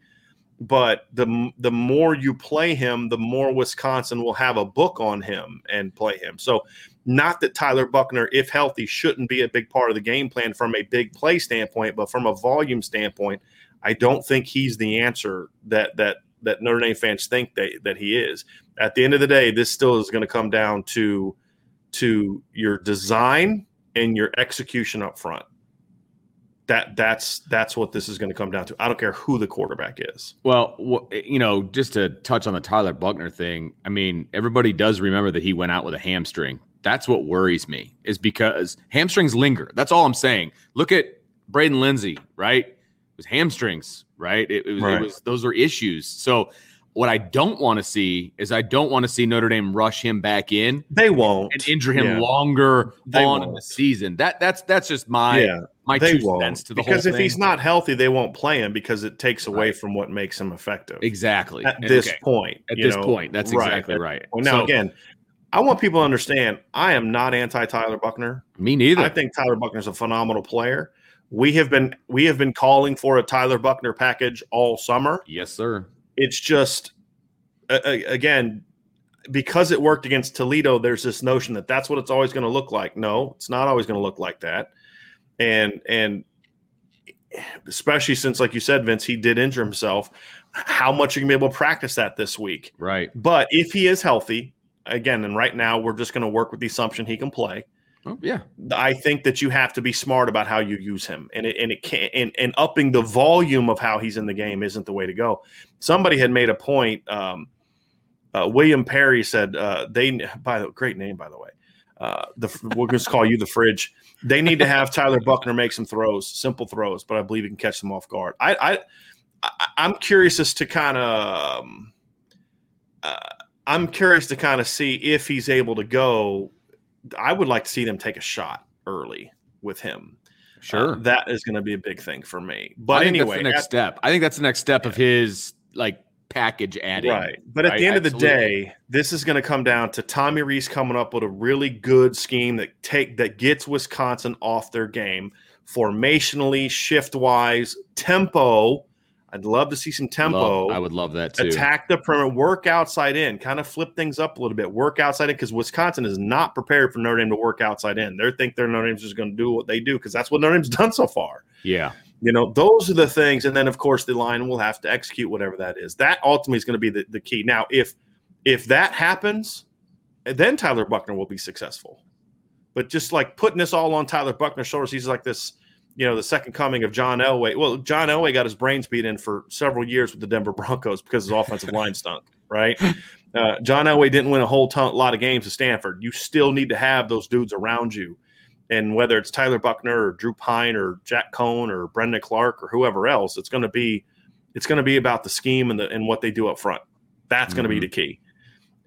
But the the more you play him, the more Wisconsin will have a book on him and play him. So not that Tyler Buchner, if healthy, shouldn't be a big part of the game plan from a big play standpoint, but from a volume standpoint, I don't think he's the answer that that that Notre Dame fans think that that he is. At the end of the day, this still is going to come down to to your design and your execution up front. That that's that's what this is going to come down to. I don't care who the quarterback is. Well, you know, just to touch on the Tyler Buchner thing, I mean, everybody does remember that he went out with a hamstring that's what worries me is because hamstrings linger. That's all I'm saying. Look at Braden Lenzy, right? It was hamstrings, right? It, it, was, right. it was those are issues. So what I don't want to see is I don't want to see Notre Dame rush him back in. They won't and injure him yeah. longer they on won't. in the season. That that's that's just my yeah, my two won't. cents to the because if thing. he's not healthy, they won't play him because it takes away right. from what makes him effective. Exactly at and, this okay. point. At this know, point, that's exactly right. right. Well, now so, again, I want people to understand I am not anti Tyler Buchner. Me neither. I think Tyler Buchner is a phenomenal player. We have been we have been calling for a Tyler Buchner package all summer. Yes, sir. It's just uh, again because it worked against Toledo. There's this notion that that's what it's always going to look like. No, it's not always going to look like that. And and especially since, like you said, Vince, he did injure himself. How much are you going to be able to practice that this week? Right. But if he is healthy, again, and right now we're just going to work with the assumption he can play. Oh, yeah. I think that you have to be smart about how you use him, and it and it can and, and upping the volume of how he's in the game isn't the way to go. Somebody had made a point. Um, uh, William Perry said uh, they by the great name by the way. Uh, the we'll just call you the fridge. They need to have Tyler Buchner make some throws, simple throws, but I believe he can catch them off guard. I, I, I am curious as to kind of. Um, uh, I'm curious to kind of see if he's able to go. I would like to see them take a shot early with him. Sure, uh, that is going to be a big thing for me. But anyway, the next at, step. I think that's the next step yeah. of his like package adding. Right, but at right? the end Absolutely. of the day, this is going to come down to Tommy Rees coming up with a really good scheme that take that gets Wisconsin off their game formationally, shift wise, tempo I'd love to see some tempo. Love, I would love that too. Attack the perimeter, work outside in, kind of flip things up a little bit, work outside in because Wisconsin is not prepared for Notre Dame to work outside in. They think their Notre Dame's just going to do what they do because that's what Notre Dame's done so far. Yeah. You know, those are the things. And then, of course, the line will have to execute whatever that is. That ultimately is going to be the, the key. Now, if if that happens, then Tyler Buchner will be successful. But just like putting this all on Tyler Buchner's shoulders, he's like this – you know, the second coming of John Elway. Well, John Elway got his brains beat in for several years with the Denver Broncos because his offensive line stunk, right? Uh, John Elway didn't win a whole ton, lot of games at Stanford. You still need to have those dudes around you. And whether it's Tyler Buchner or Drew Pyne or Jack Coan or Brendon Clark or whoever else, it's going to be it's going to be about the scheme and the, and what they do up front. That's mm-hmm. going to be the key.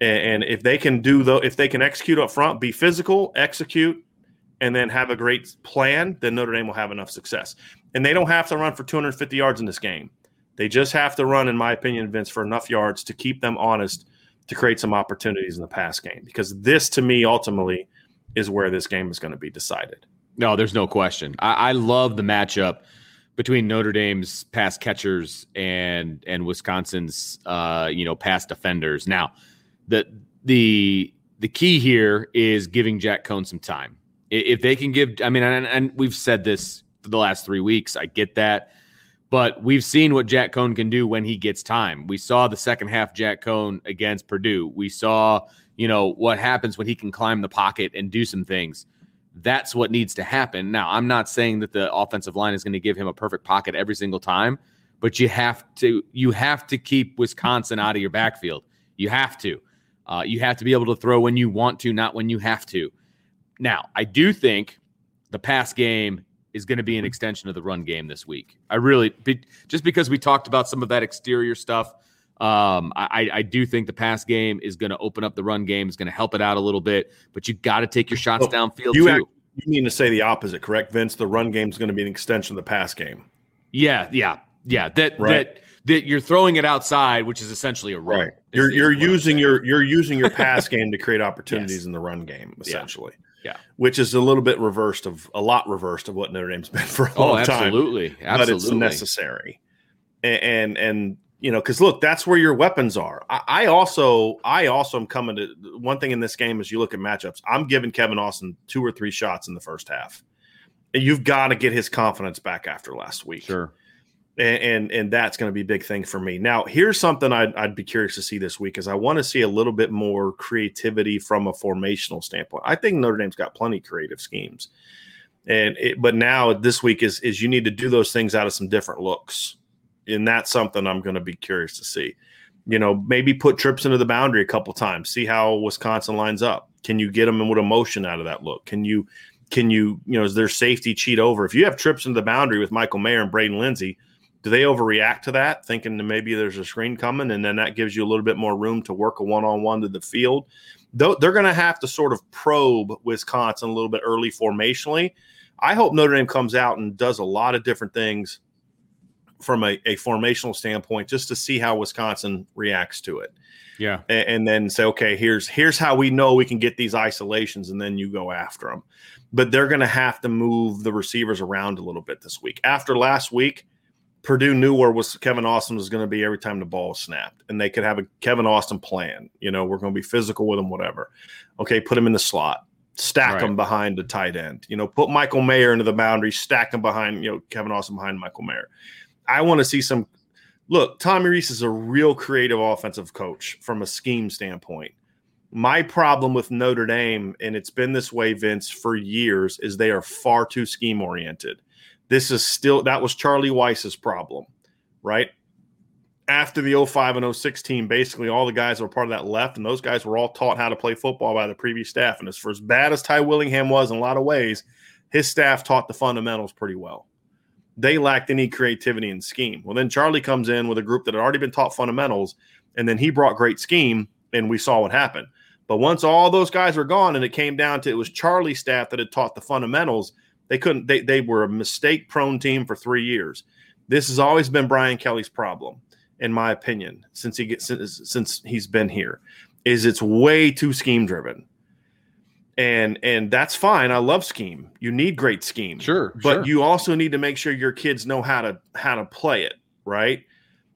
And, and if they can do though, if they can execute up front, be physical, execute, and then have a great plan, then Notre Dame will have enough success. And they don't have to run for 250 yards in this game. They just have to run, in my opinion, Vince, for enough yards to keep them honest to create some opportunities in the pass game. Because this, to me, ultimately, is where this game is going to be decided. No, there's no question. I, I love the matchup between Notre Dame's pass catchers and and Wisconsin's uh, you know pass defenders. Now, the the the key here is giving Jack Coan some time. If they can give, I mean, and, and we've said this for the last three weeks. I get that. But we've seen what Jack Coan can do when he gets time. We saw the second half Jack Coan against Purdue. We saw, you know, what happens when he can climb the pocket and do some things. That's what needs to happen. Now, I'm not saying that the offensive line is going to give him a perfect pocket every single time, but you have to you have to keep Wisconsin out of your backfield. You have to. Uh, you have to be able to throw when you want to, not when you have to. Now, I do think the pass game is going to be an extension of the run game this week. I really, just because we talked about some of that exterior stuff, um, I, I do think the pass game is going to open up the run game, is going to help it out a little bit, but you got to take your shots well, downfield you too. Act, you mean to say the opposite, correct, Vince? The run game is going to be an extension of the pass game. Yeah, yeah, yeah. That right. that that you're throwing it outside, which is essentially a run. Right. You're you're using your you're using your pass game to create opportunities yes. in the run game, essentially. Yeah. Yeah, which is a little bit reversed of a lot reversed of what Notre Dame's been for a oh, long oh, absolutely. time. Absolutely, but it's necessary. And and, and you know, because look, that's where your weapons are. I, I, also I also am coming to one thing in this game is you look at matchups. I'm giving Kevin Austin two or three shots in the first half. And you've got to get his confidence back after last week. Sure and and, and that's going to be a big thing for me. Now, here's something I'd, I'd be curious to see this week is I want to see a little bit more creativity from a formational standpoint. I think Notre Dame's got plenty creative schemes, and it, but now this week is is you need to do those things out of some different looks, and that's something I'm going to be curious to see. You know, maybe put trips into the boundary a couple times, see how Wisconsin lines up. Can you get them with emotion out of that look? Can you can you you know is there safety cheat over if you have trips into the boundary with Michael Mayer and Braden Lenzy? Do they overreact to that, thinking that maybe there's a screen coming, and then that gives you a little bit more room to work a one-on-one to the field? They're going to have to sort of probe Wisconsin a little bit early formationally. I hope Notre Dame comes out and does a lot of different things from a, a formational standpoint, just to see how Wisconsin reacts to it. Yeah, and, and then say, okay, here's here's how we know we can get these isolations, and then you go after them. But they're going to have to move the receivers around a little bit this week. After last week, Purdue knew where was Kevin Austin was going to be every time the ball was snapped, and they could have a Kevin Austin plan. You know, we're going to be physical with him, whatever. Okay, put him in the slot, stack right. him behind the tight end. You know, put Michael Mayer into the boundary, stack him behind. You know, Kevin Austin behind Michael Mayer. I want to see some. Look, Tommy Rees is a real creative offensive coach from a scheme standpoint. My problem with Notre Dame, and it's been this way, Vince, for years, is they are far too scheme oriented this is still that was Charlie Weis's problem, right? After the 05 and 06 team, basically all the guys that were part of that left, and those guys were all taught how to play football by the previous staff. And as for as bad as Ty Willingham was in a lot of ways, his staff taught the fundamentals pretty well. They lacked any creativity and scheme. Well, then Charlie comes in with a group that had already been taught fundamentals, and then he brought great scheme, and we saw what happened. But once all those guys were gone, and it came down to it was Charlie's staff that had taught the fundamentals, they couldn't. They they were a mistake prone team for three years. This has always been Brian Kelly's problem, in my opinion, since he gets since, since he's been here, is it's way too scheme driven. And and that's fine. I love scheme. You need great scheme. Sure. But sure. you also need to make sure your kids know how to how to play it, right?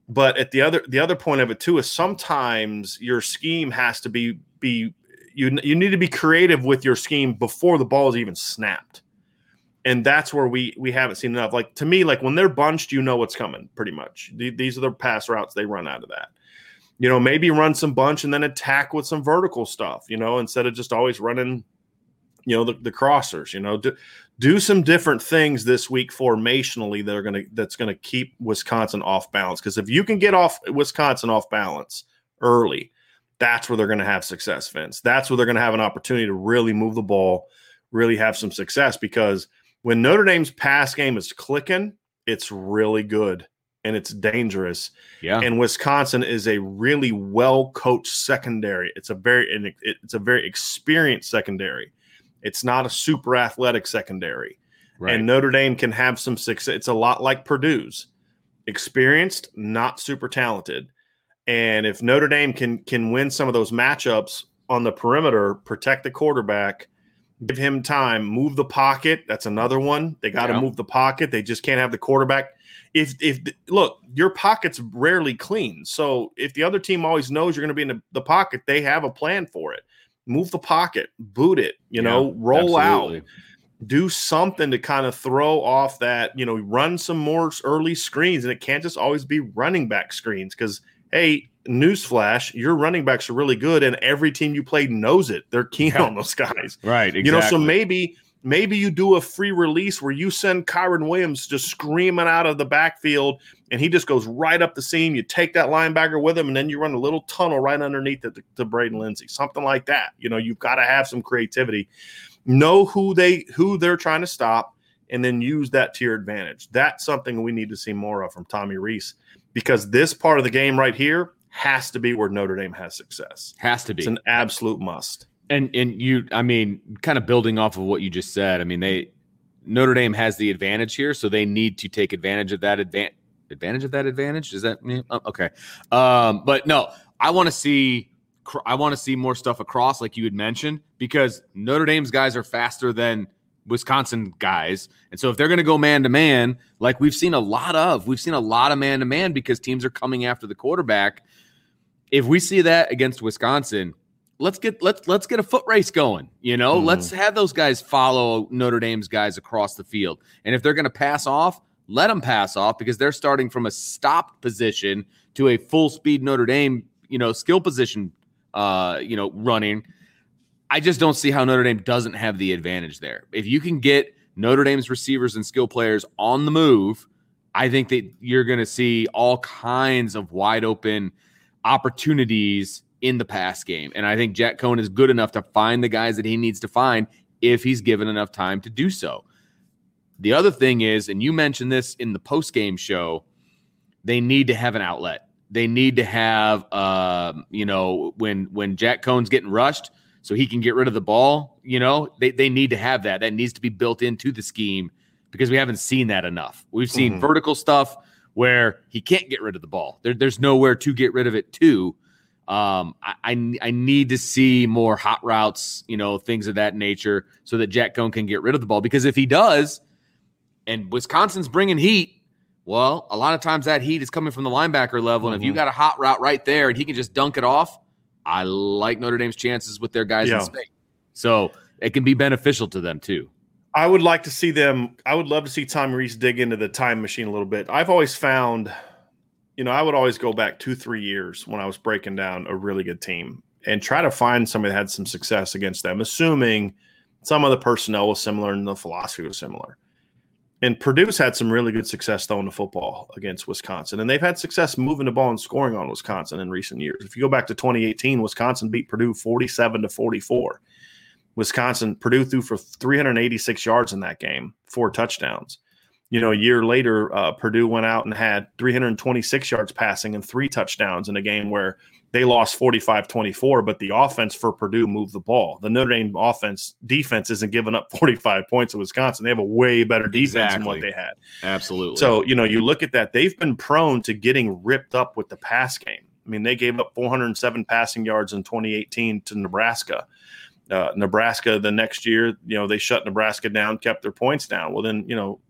But at the other the other point of it too is sometimes your scheme has to be be you you need to be creative with your scheme before the ball is even snapped and that's where we we haven't seen enough. Like to me, like when they're bunched, you know what's coming. Pretty much, these are the pass routes they run out of that. You know, maybe run some bunch and then attack with some vertical stuff. You know, instead of just always running, you know, the, the crossers. You know, do, do some different things this week formationally that are gonna that's gonna keep Wisconsin off balance. Because if you can get off Wisconsin off balance early, that's where they're gonna have success, Vince. That's where they're gonna have an opportunity to really move the ball really have some success because when Notre Dame's pass game is clicking, it's really good and it's dangerous. Yeah. And Wisconsin is a really well coached secondary. It's a very it's a very experienced secondary. It's not a super athletic secondary. Right. And Notre Dame can have some success. It's a lot like Purdue's. Experienced, not super talented. And if Notre Dame can can win some of those matchups on the perimeter, protect the quarterback, give him time, move the pocket. That's another one. They got to yeah. move the pocket. They just can't have the quarterback. If if look, your pocket's rarely clean. So if the other team always knows you're going to be in the, the, pocket, they have a plan for it. Move the pocket, boot it, you yeah, know, roll absolutely. out. Do something to kind of throw off that, you know, run some more early screens. And it can't just always be running back screens because, hey, newsflash, your running backs are really good, and every team you play knows it. They're keen yeah. on those guys. Right. Exactly. You know, so maybe maybe you do a free release where you send Kyren Williams just screaming out of the backfield and he just goes right up the seam. You take that linebacker with him, and then you run a little tunnel right underneath it to, to Braden Lenzy, something like that. You know, you've got to have some creativity. Know who they who they're trying to stop, and then use that to your advantage. That's something we need to see more of from Tommy Rees because this part of the game right here has to be where Notre Dame has success. Has to be. It's an absolute must. And and you, I mean, kind of building off of what you just said. I mean, they Notre Dame has the advantage here, so they need to take advantage of that advantage. Advantage of that advantage is that oh, okay? Um, but no, I want to see. I want to see more stuff across, like you had mentioned, because Notre Dame's guys are faster than Wisconsin guys. And so if they're going to go man to man, like we've seen a lot of, we've seen a lot of man to man because teams are coming after the quarterback if we see that against Wisconsin, let's get let's let's get a foot race going. You know, mm. let's have those guys follow Notre Dame's guys across the field. And if they're going to pass off, let them pass off because they're starting from a stopped position to a full speed Notre Dame, you know, skill position, uh, you know, running. I just don't see how Notre Dame doesn't have the advantage there. If you can get Notre Dame's receivers and skill players on the move, I think that you're going to see all kinds of wide open opportunities in the pass game. And I think Jack Coan is good enough to find the guys that he needs to find if he's given enough time to do so. The other thing is, and you mentioned this in the post game show, they need to have an outlet. They need to have, uh, you know, when when Jack Coan's getting rushed, so he can get rid of the ball. You know, they they need to have that. That needs to be built into the scheme because we haven't seen that enough. We've seen mm-hmm. vertical stuff where he can't get rid of the ball. There, there's nowhere to get rid of it to. Um, I, I, I need to see more hot routes, you know, things of that nature, so that Jack Coan can get rid of the ball. Because if he does, and Wisconsin's bringing heat, well, a lot of times that heat is coming from the linebacker level, and mm-hmm. if you mm-hmm. got a hot route right there and he can just dunk it off, I like Notre Dame's chances with their guys yeah. in space. So it can be beneficial to them too. I would like to see them. I would love to see Tom Rees dig into the time machine a little bit. I've always found, you know, I would always go back two, three years when I was breaking down a really good team and try to find somebody that had some success against them, assuming some of the personnel was similar and the philosophy was similar. And Purdue's had some really good success throwing the football against Wisconsin, and they've had success moving the ball and scoring on Wisconsin in recent years. If you go back to 2018, Wisconsin beat Purdue 47 to 44. Wisconsin, Purdue threw for 386 yards in that game, four touchdowns. You know, a year later, uh, Purdue went out and had 326 yards passing and three touchdowns in a game where they lost 45 24, but the offense for Purdue moved the ball. The Notre Dame offense defense isn't giving up 45 points to Wisconsin. They have a way better defense exactly. than what they had. Absolutely. So, you know, you look at that, they've been prone to getting ripped up with the pass game. I mean, they gave up 407 passing yards in 2018 to Nebraska uh, Nebraska the next year, you know, they shut Nebraska down, kept their points down. Well, then, you know,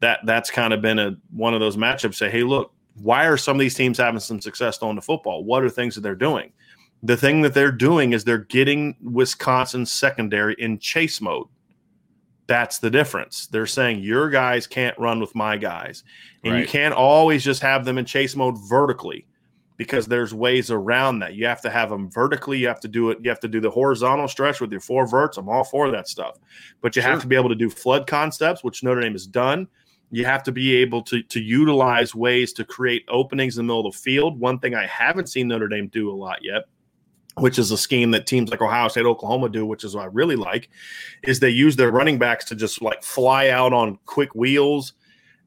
that that's kind of been a one of those matchups. Say, hey, look, why are some of these teams having some success throwing the football? What are things that they're doing? The thing that they're doing is they're getting Wisconsin's secondary in chase mode. That's the difference. They're saying your guys can't run with my guys, and right. you can't always just have them in chase mode vertically because there's ways around that. You have to have them vertically. You have to do it. You have to do the horizontal stretch with your four verts. I'm all for that stuff, but you sure. have to be able to do flood concepts, which Notre Dame has done. You have to be able to to utilize ways to create openings in the middle of the field. One thing I haven't seen Notre Dame do a lot yet which is a scheme that teams like Ohio State, Oklahoma do, which is what I really like, is they use their running backs to just like fly out on quick wheels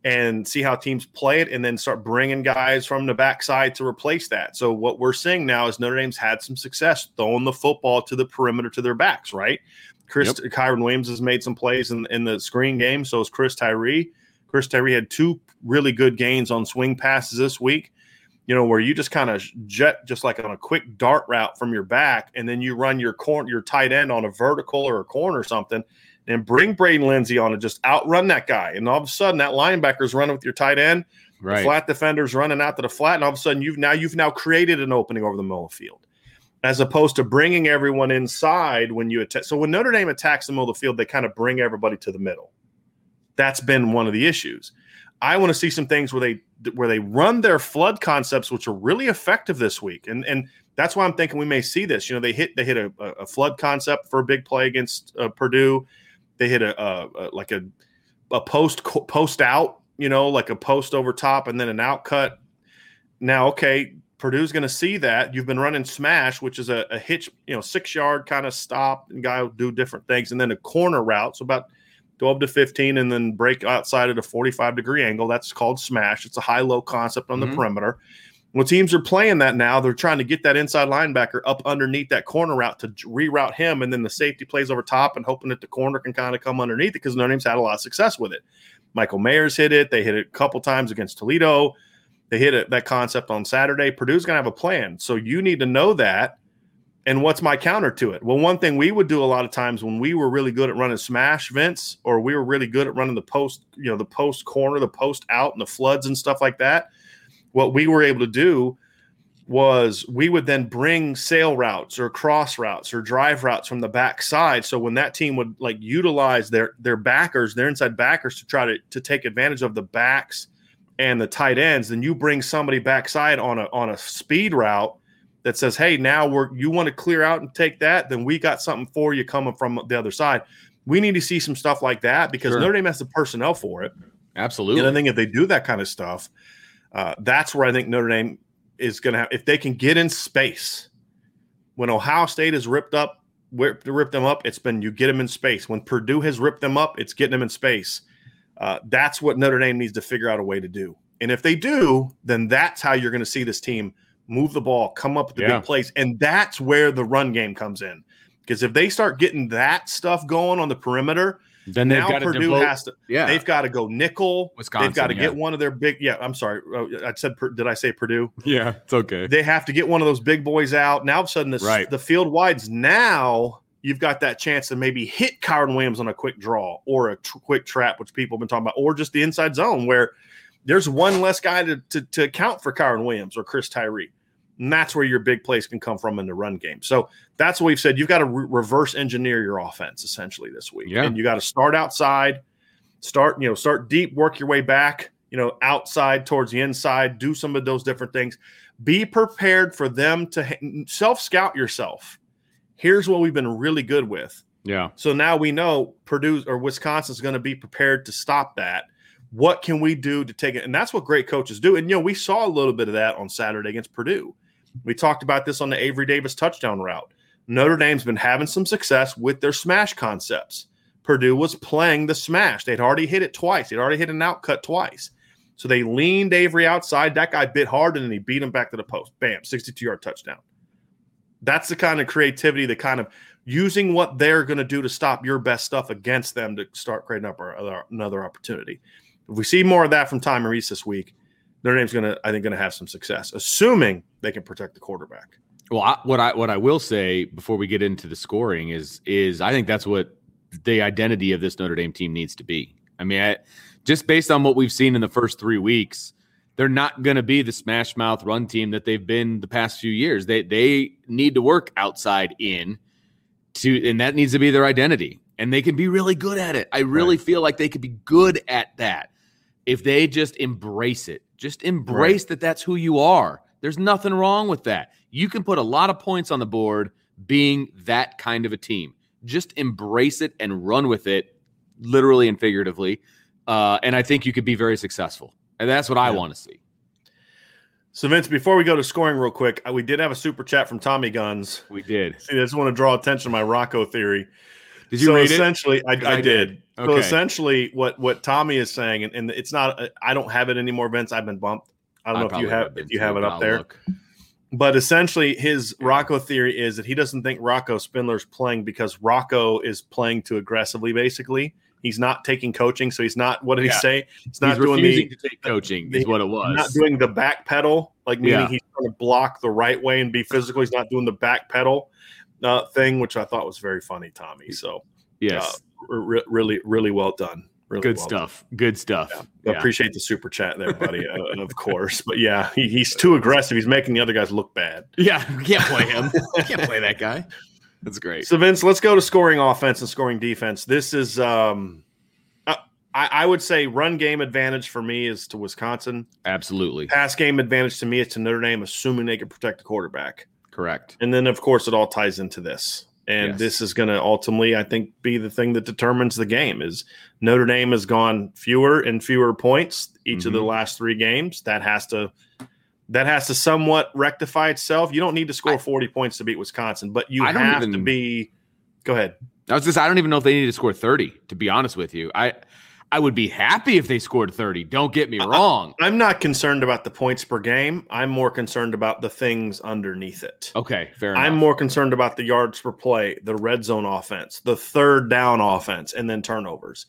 and see how teams play it and then start bringing guys from the backside to replace that. So what we're seeing now is Notre Dame's had some success throwing the football to the perimeter to their backs, right? Chris yep. Kyren Williams has made some plays in, in the screen game. So is Chris Tyree. Chris Tyree had two really good gains on swing passes this week you know, where you just kind of jet just like on a quick dart route from your back, and then you run your corner, your tight end on a vertical or a corner or something, and bring Braden Lenzy on and just outrun that guy. And all of a sudden, that linebacker's running with your tight end, right. flat defender's running out to the flat, and all of a sudden, you've now you've now created an opening over the middle of the field, as opposed to bringing everyone inside when you attack. So when Notre Dame attacks the middle of the field, they kind of bring everybody to the middle. That's been one of the issues. I want to see some things where they where they run their flood concepts, which are really effective this week, and and that's why I'm thinking we may see this. You know, they hit they hit a, a flood concept for a big play against uh, Purdue. They hit a, a, a, like a a post post out, you know, like a post over top and then an out cut. Now, okay, Purdue's going to see that you've been running smash, which is a, a hitch, you know, six yard kind of stop, and guy will do different things, and then a corner route. So about 12 to 15 and then break outside at a 45 degree angle. That's called smash. It's a high low concept on the mm-hmm. perimeter. When teams are playing that now, they're trying to get that inside linebacker up underneath that corner route to reroute him, and then the safety plays over top and hoping that the corner can kind of come underneath it because Notre Dame's had a lot of success with it. Michael Mayers hit it. They hit it a couple times against Toledo. They hit it, that concept on Saturday. Purdue's going to have a plan. So you need to know that and what's my counter to it? Well, one thing we would do a lot of times when we were really good at running smash Vince, or we were really good at running the post, you know, the post corner, the post out, and the floods and stuff like that. What we were able to do was we would then bring sail routes or cross routes or drive routes from the backside. So when that team would like utilize their their backers, their inside backers to try to to take advantage of the backs and the tight ends, then you bring somebody backside on a on a speed route that says, "Hey, now we're you want to clear out and take that, then we got something for you coming from the other side." We need to see some stuff like that because sure. Notre Dame has the personnel for it. Absolutely. And I think if they do that kind of stuff, uh, that's where I think Notre Dame is going to have. If they can get in space, when Ohio State has ripped up, ripped, ripped them up, it's been you get them in space. When Purdue has ripped them up, it's getting them in space. Uh, that's what Notre Dame needs to figure out a way to do. And if they do, then that's how you're going to see this team move the ball, come up with the yeah. big plays. And that's where the run game comes in. Because if they start getting that stuff going on the perimeter, then now Purdue devote, has to. Yeah, they've got to go nickel. Wisconsin. They've got to yeah. get one of their big. Yeah, I'm sorry. Oh, I said. Did I say Purdue? Yeah, it's okay. They have to get one of those big boys out. Now, all of a sudden, this, right. the field wides. Now you've got that chance to maybe hit Kyren Williams on a quick draw or a tr- quick trap, which people have been talking about, or just the inside zone where there's one less guy to, to, to account for Kyren Williams or Chris Tyree. And that's where your big plays can come from in the run game. So that's what we've said. You've got to re- reverse engineer your offense essentially this week. Yeah. And you got to start outside, start, you know, start deep, work your way back, you know, outside towards the inside, do some of those different things. Be prepared for them to self scout yourself. Here's what we've been really good with. Yeah. So now we know Purdue or Wisconsin's going to be prepared to stop that what can we do to take it? And that's what great coaches do. And you know, we saw a little bit of that on Saturday against Purdue. We talked about this on the Avery Davis touchdown route. Notre Dame's been having some success with their smash concepts. Purdue was playing the smash. They'd already hit it twice. They'd already hit an outcut twice. So they leaned Avery outside. That guy bit hard and then he beat him back to the post. Bam, 62 yard touchdown. That's the kind of creativity, the kind of using what they're going to do to stop your best stuff against them to start creating up another opportunity. If we see more of that from Tommy Rees this week, Notre Dame's going to, I think, going to have some success, assuming they can protect the quarterback. Well, I, what I what I will say before we get into the scoring is is I think that's what the identity of this Notre Dame team needs to be. I mean, I, just based on what we've seen in the first three weeks, they're not going to be the smash mouth run team that they've been the past few years. They they need to work outside in to, and that needs to be their identity. And they can be really good at it. I really right. feel like they could be good at that if they just embrace it. Just embrace right. that that's who you are. There's nothing wrong with that. You can put a lot of points on the board being that kind of a team. Just embrace it and run with it, literally and figuratively. Uh, and I think you could be very successful. And that's what I want to see. So Vince, before we go to scoring real quick, uh, we did have a super chat from Tommy Guns. We did. See, I just want to draw attention to my Rocco theory. Did you so read essentially, it? I, I, I, did. did. Okay. So essentially, what what Tommy is saying, and, and it's not, I don't have it anymore, Vince. I've been bumped. I don't know if you have if you have it up there. Look. But essentially, his Rocco theory is that he doesn't think Rocco Spindler's playing because Rocco is playing too aggressively. Basically, He's not taking coaching, so he's not. What did yeah. he say? He's not he's doing the to take coaching. The, is what it was. Not doing the back pedal, like meaning yeah. he's trying to block the right way and be physical. He's not doing the back pedal uh, thing, which I thought was very funny, Tommy. So yes, uh, re- really, really well done. Really Good well stuff. Done. Good stuff. Yeah. Yeah. Appreciate the super chat there, buddy. uh, of course, but yeah, he, he's too aggressive. He's making the other guys look bad. Yeah, we can't play him. can't play that guy. That's great. So Vince, let's go to scoring offense and scoring defense. This is um I, I, would say run game advantage for me is to Wisconsin. Absolutely. Pass game advantage to me is to Notre Dame, assuming they can protect the quarterback. Correct. And then, of course, it all ties into this. And yes. this is going to ultimately, I think, be the thing that determines the game. Is Notre Dame has gone fewer and fewer points each mm-hmm. of the mm-hmm. last three games. That has to that has to somewhat rectify itself. You don't need to score I, 40 points to beat Wisconsin, but you have even, to be. Go ahead. I was just I don't even know if they need to score 30, to be honest with you. I I would be happy if they scored 30. Don't get me wrong. I, am not concerned about the points per game. I'm more concerned about the things underneath it. Okay, fair enough. I'm more concerned about the yards per play, the red zone offense, the third down offense, and then turnovers.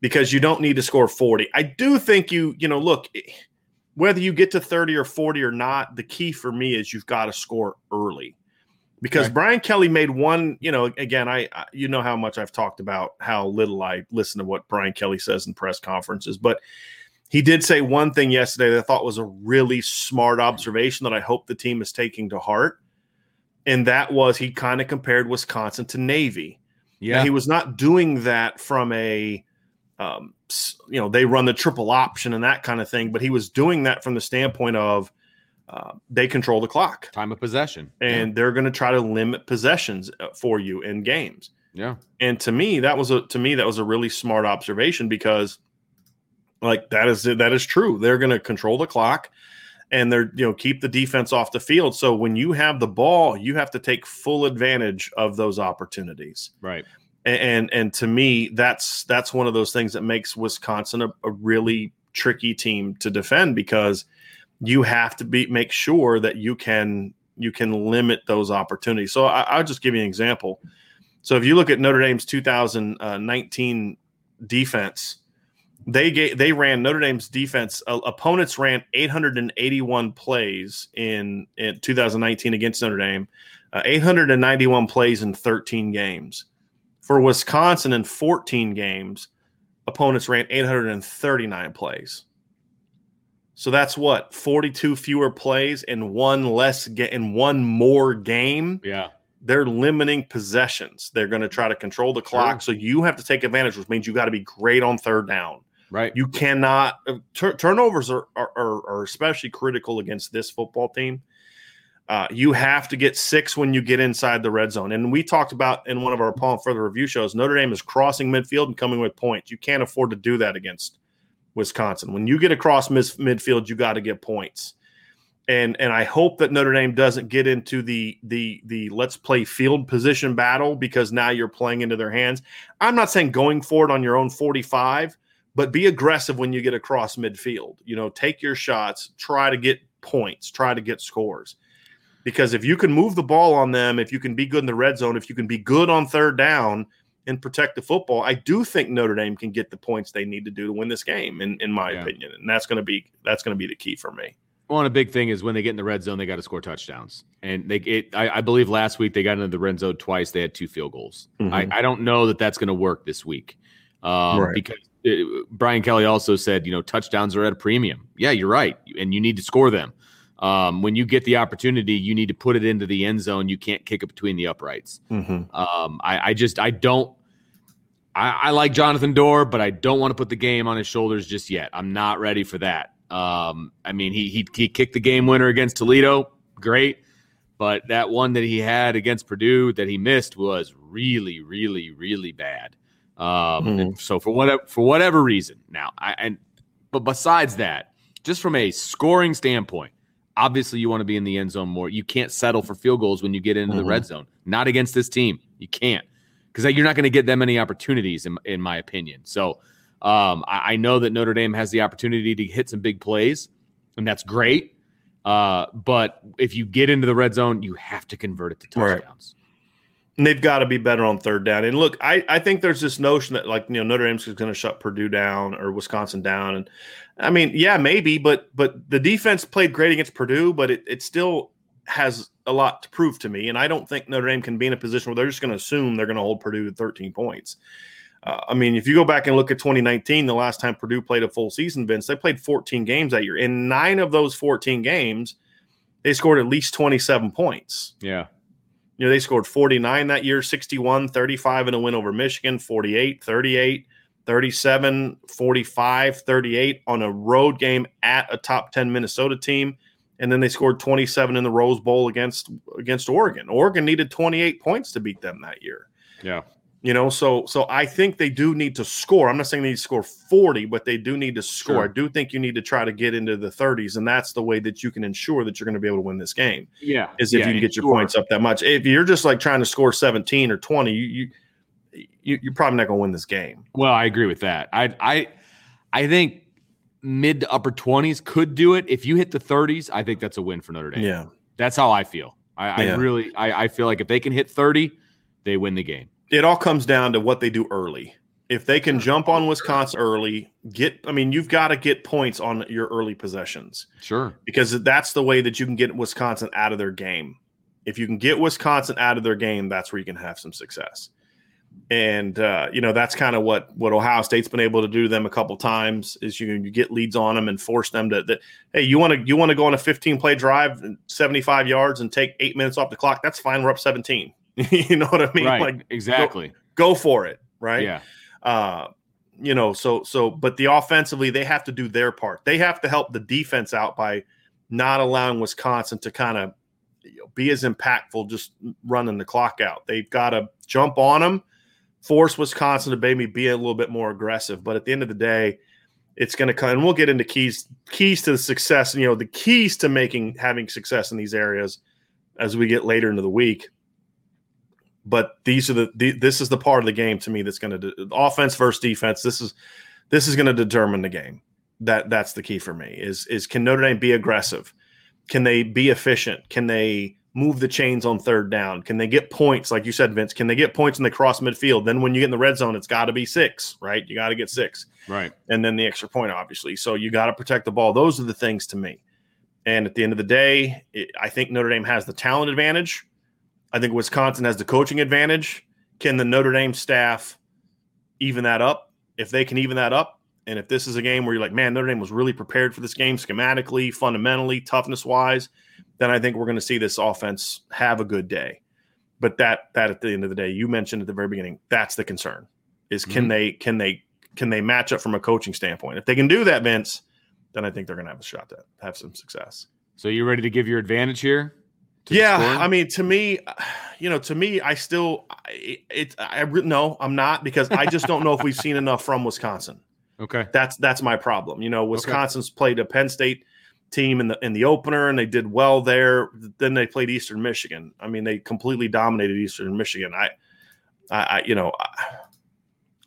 Because you don't need to score 40. I do think you, you know, look, eh, whether you get to 30 or 40 or not, the key for me is you've got to score early because right. Brian Kelly made one, you know, again, I, I, you know how much I've talked about how little I listen to what Brian Kelly says in press conferences, but he did say one thing yesterday that I thought was a really smart observation that I hope the team is taking to heart. And that was he kind of compared Wisconsin to Navy. Yeah. Now, he was not doing that from a, um, you know, they run the triple option and that kind of thing, but he was doing that from the standpoint of, uh, they control the clock, time of possession, and yeah. they're going to try to limit possessions uh, for you in games. Yeah, and to me, that was a to me that was a really smart observation because, like that is that is true. They're going to control the clock, and they're you know keep the defense off the field. So when you have the ball, you have to take full advantage of those opportunities. Right. And and, and to me, that's that's one of those things that makes Wisconsin a, a really tricky team to defend because you have to be make sure that you can you can limit those opportunities. So I, will just give you an example. So if you look at Notre Dame's 2019 defense, they gave, they ran Notre Dame's defense. Uh, opponents ran 881 plays in, in 2019 against Notre Dame, uh, 891 plays in 13 games. For Wisconsin, in 14 games, opponents ran 839 plays. So that's what 42 fewer plays and one less get in one more game. Yeah. They're limiting possessions. They're going to try to control the clock. Sure. So you have to take advantage, which means you got to be great on third down. Right. You cannot uh, turnovers are, are, are especially critical against this football team. Uh, you have to get six when you get inside the red zone. And we talked about in one of our Palm Further review shows, Notre Dame is crossing midfield and coming with points. You can't afford to do that against Wisconsin. When you get across mis- midfield, you got to get points. And and I hope that Notre Dame doesn't get into the the the let's play field position battle because now you're playing into their hands. I'm not saying going for it on your own 45, but be aggressive when you get across midfield. You know, take your shots, try to get points, try to get scores. Because if you can move the ball on them, if you can be good in the red zone, if you can be good on third down, and protect the football, I do think Notre Dame can get the points they need to do to win this game, in, in my yeah. opinion. And that's gonna be that's gonna be the key for me. Well, and a big thing is when they get in the red zone, they got to score touchdowns. And they, it, I, I, believe last week they got into the red zone twice. They had two field goals. Mm-hmm. I, I, don't know that that's going to work this week um, right. because it, uh, Brian Kelly also said, you know, touchdowns are at a premium. Yeah, you're right, and you need to score them. Um, when you get the opportunity, you need to put it into the end zone. You can't kick it between the uprights. Mm-hmm. Um, I, I, just I don't. I, I, like Jonathan Doerer, but I don't want to put the game on his shoulders just yet. I'm not ready for that. Um, I mean, he, he he kicked the game winner against Toledo, great, but that one that he had against Purdue that he missed was really, really, really bad. Um, mm-hmm. So for whatever for whatever reason, now I and but besides that, just from a scoring standpoint, Obviously, you want to be in the end zone more. You can't settle for field goals when you get into mm-hmm. the red zone. Not against this team. You can't because you're not going to get that many opportunities, in, in my opinion. So um, I, I, know that Notre Dame has the opportunity to hit some big plays, and that's great. Uh, but if you get into the red zone, you have to convert it to touchdowns. Right. And they've got to be better on third down. And look, I, I think there's this notion that like you know Notre Dame's going to shut Purdue down or Wisconsin down, and I mean, yeah, maybe, but but the defense played great against Purdue, but it, it still has a lot to prove to me. And I don't think Notre Dame can be in a position where they're just going to assume they're going to hold Purdue to 13 points. Uh, I mean, if you go back and look at 2019, the last time Purdue played a full season, Vince, they played 14 games that year. In nine of those 14 games, they scored at least 27 points. Yeah. You know, they scored 49 that year, 61, 35 in a win over Michigan, 48, 38, 37, 45, 38 on a road game at a top 10 Minnesota team and then they scored 27 in the Rose Bowl against against Oregon. Oregon needed 28 points to beat them that year. Yeah. You know, so so I think they do need to score. I'm not saying they need to score 40, but they do need to score. Sure. I do think you need to try to get into the 30s, and that's the way that you can ensure that you're going to be able to win this game. Yeah, is if yeah, you can get your points up that much. If you're just like trying to score 17 or 20, you, you, you are probably not going to win this game. Well, I agree with that. I I I think mid to upper 20s could do it. If you hit the 30s, I think that's a win for Notre Dame. Yeah. That's how I feel. I, yeah. I really I, I feel like if they can hit 30, they win the game. It all comes down to what they do early. If they can jump on Wisconsin early, get I mean, you've got to get points on your early possessions. Sure. Because that's the way that you can get Wisconsin out of their game. If you can get Wisconsin out of their game, that's where you can have some success and uh, you know that's kind of what what Ohio State's been able to do to them a couple times is you you get leads on them and force them to that hey you want to you want to go on a 15 play drive 75 yards and take eight minutes off the clock? That's fine we're up 17 you know what I mean? Right like exactly. go, go for it right? Yeah. Uh, you know so so but the offensively they have to do their part. They have to help the defense out by not allowing Wisconsin to kind of you know, be as impactful just running the clock out. They've got to jump on them force Wisconsin to maybe be a little bit more aggressive. But at the end of the day, it's going to come, and we'll get into keys keys to the success. And you know, the keys to making having success in these areas as we get later into the week. But these are the, the this is the part of the game to me that's going to offense versus defense. This is this is going to determine the game. That that's the key for me. Is is can Notre Dame be aggressive? Can they be efficient? Can they move the chains on third down? Can they get points? Like you said, Vince, can they get points in the cross midfield? Then when you get in the red zone, it's got to be six, right? You got to get six. Right. And then the extra point, obviously. So you got to protect the ball. Those are the things to me. And at the end of the day, it, I think Notre Dame has the talent advantage. I think Wisconsin has the coaching advantage. Can the Notre Dame staff even that up? If they can even that up, and if this is a game where you're like, man, Notre Dame was really prepared for this game schematically, fundamentally, toughness wise, then I think we're going to see this offense have a good day. But that that at the end of the day, you mentioned at the very beginning, that's the concern is can mm-hmm. they can they can they match up from a coaching standpoint? If they can do that, Vince, then I think they're going to have a shot to have some success. So you ready to give your advantage here? Yeah, I mean, to me, you know, to me, I still it. it I no, I'm not because I just don't know if we've seen enough from Wisconsin. Okay, that's that's my problem. You know, Wisconsin's okay. played a Penn State team in the in the opener and they did well there. Then they played Eastern Michigan. I mean, they completely dominated Eastern Michigan. I, I, I you know, I,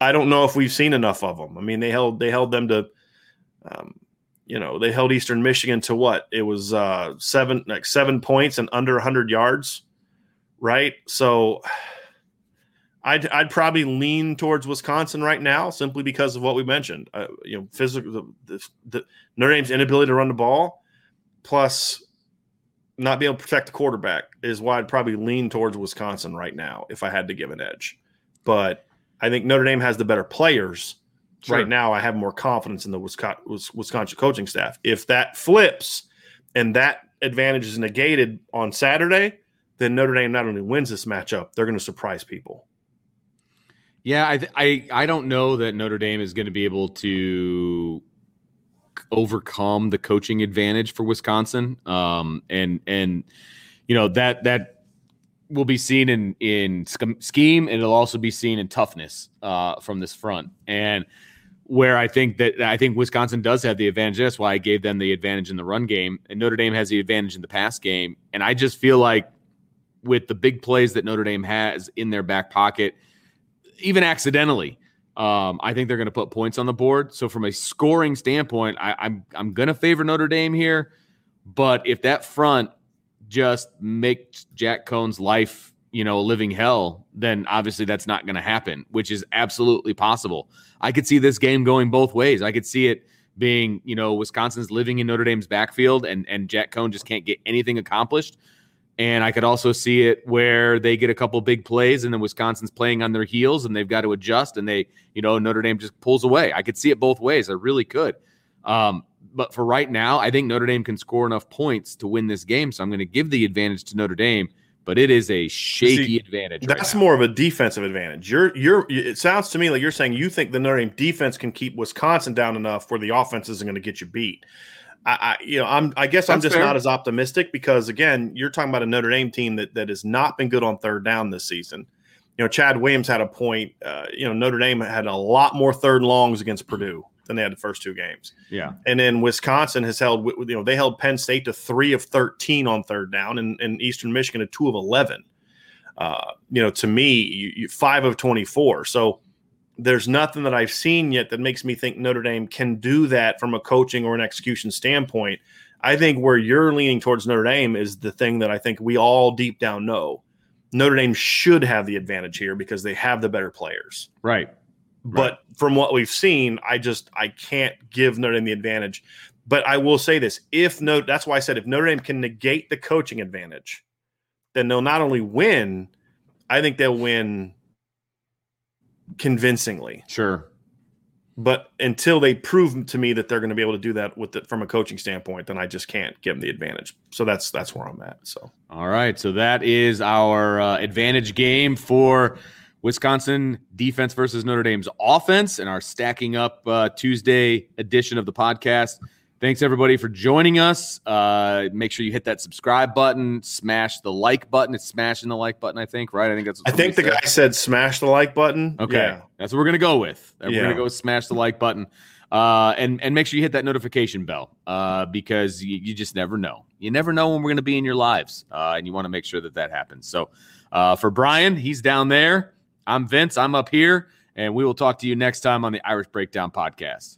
I, don't know if we've seen enough of them. I mean, they held they held them to, um, you know, they held Eastern Michigan to what? It was uh, seven like seven points and under hundred yards, right? So. I'd, I'd probably lean towards Wisconsin right now simply because of what we mentioned. Uh, you know, physical, the, the, the, Notre Dame's inability to run the ball, plus not being able to protect the quarterback, is why I'd probably lean towards Wisconsin right now if I had to give an edge. But I think Notre Dame has the better players. Sure. Right now, I have more confidence in the Wisconsin coaching staff. If that flips and that advantage is negated on Saturday, then Notre Dame not only wins this matchup, they're going to surprise people. Yeah, I, th- I I don't know that Notre Dame is going to be able to overcome the coaching advantage for Wisconsin. Um, and and you know that that will be seen in in scheme, and it'll also be seen in toughness uh, from this front. And where I think that I think Wisconsin does have the advantage. That's why I gave them the advantage in the run game, and Notre Dame has the advantage in the pass game. And I just feel like with the big plays that Notre Dame has in their back pocket, even accidentally, um, I think they're going to put points on the board. So from a scoring standpoint, I, I'm I'm going to favor Notre Dame here. But if that front just makes Jack Coan's life, you know, a living hell, then obviously that's not going to happen, which is absolutely possible. I could see this game going both ways. I could see it being, you know, Wisconsin's living in Notre Dame's backfield and and Jack Coan just can't get anything accomplished. And I could also see it where they get a couple big plays and then Wisconsin's playing on their heels and they've got to adjust and they, you know, Notre Dame just pulls away. I could see it both ways. I really could. Um, but for right now, I think Notre Dame can score enough points to win this game. So I'm going to give the advantage to Notre Dame, but it is a shaky See, advantage. That's more of a defensive advantage. You're you're it sounds to me like you're saying you think the Notre Dame defense can keep Wisconsin down enough where the offense isn't going to get you beat. I, I, you know, I'm I guess That's I'm just fair. not as optimistic because again, you're talking about a Notre Dame team that that has not been good on third down this season. You know, Chad Williams had a point. Uh, you know, Notre Dame had a lot more third longs against Purdue than they had the first two games. Yeah, and then Wisconsin has held. You know, they held Penn State to three of thirteen on third down, and, and Eastern Michigan to two of eleven. Uh, you know, to me, you, you, five of twenty-four. So there's nothing that I've seen yet that makes me think Notre Dame can do that from a coaching or an execution standpoint. I think where you're leaning towards Notre Dame is the thing that I think we all deep down know. Notre Dame should have the advantage here because they have the better players. Right. But right. from what we've seen, I just I can't give Notre Dame the advantage. But I will say this: if no, that's why I said if Notre Dame can negate the coaching advantage, then they'll not only win, I think they'll win convincingly. Sure. But until they prove to me that they're going to be able to do that with it from a coaching standpoint, then I just can't give them the advantage. So that's that's where I'm at. So all right, so that is our uh, advantage game for Wisconsin defense versus Notre Dame's offense, and our stacking up uh, Tuesday edition of the podcast. Thanks everybody for joining us. Uh, make sure you hit that subscribe button, smash the like button. It's smashing the like button, I think, right? I think that's. I think the said. guy said smash the like button. Okay, yeah. that's what we're gonna go with. We're yeah. gonna go smash the like button, uh, and and make sure you hit that notification bell uh, because you, you, just never know. You never know when we're gonna be in your lives, uh, and you want to make sure that that happens. So, uh, for Bryan, he's down there. I'm Vince. I'm up here, and we will talk to you next time on the Irish Breakdown podcast.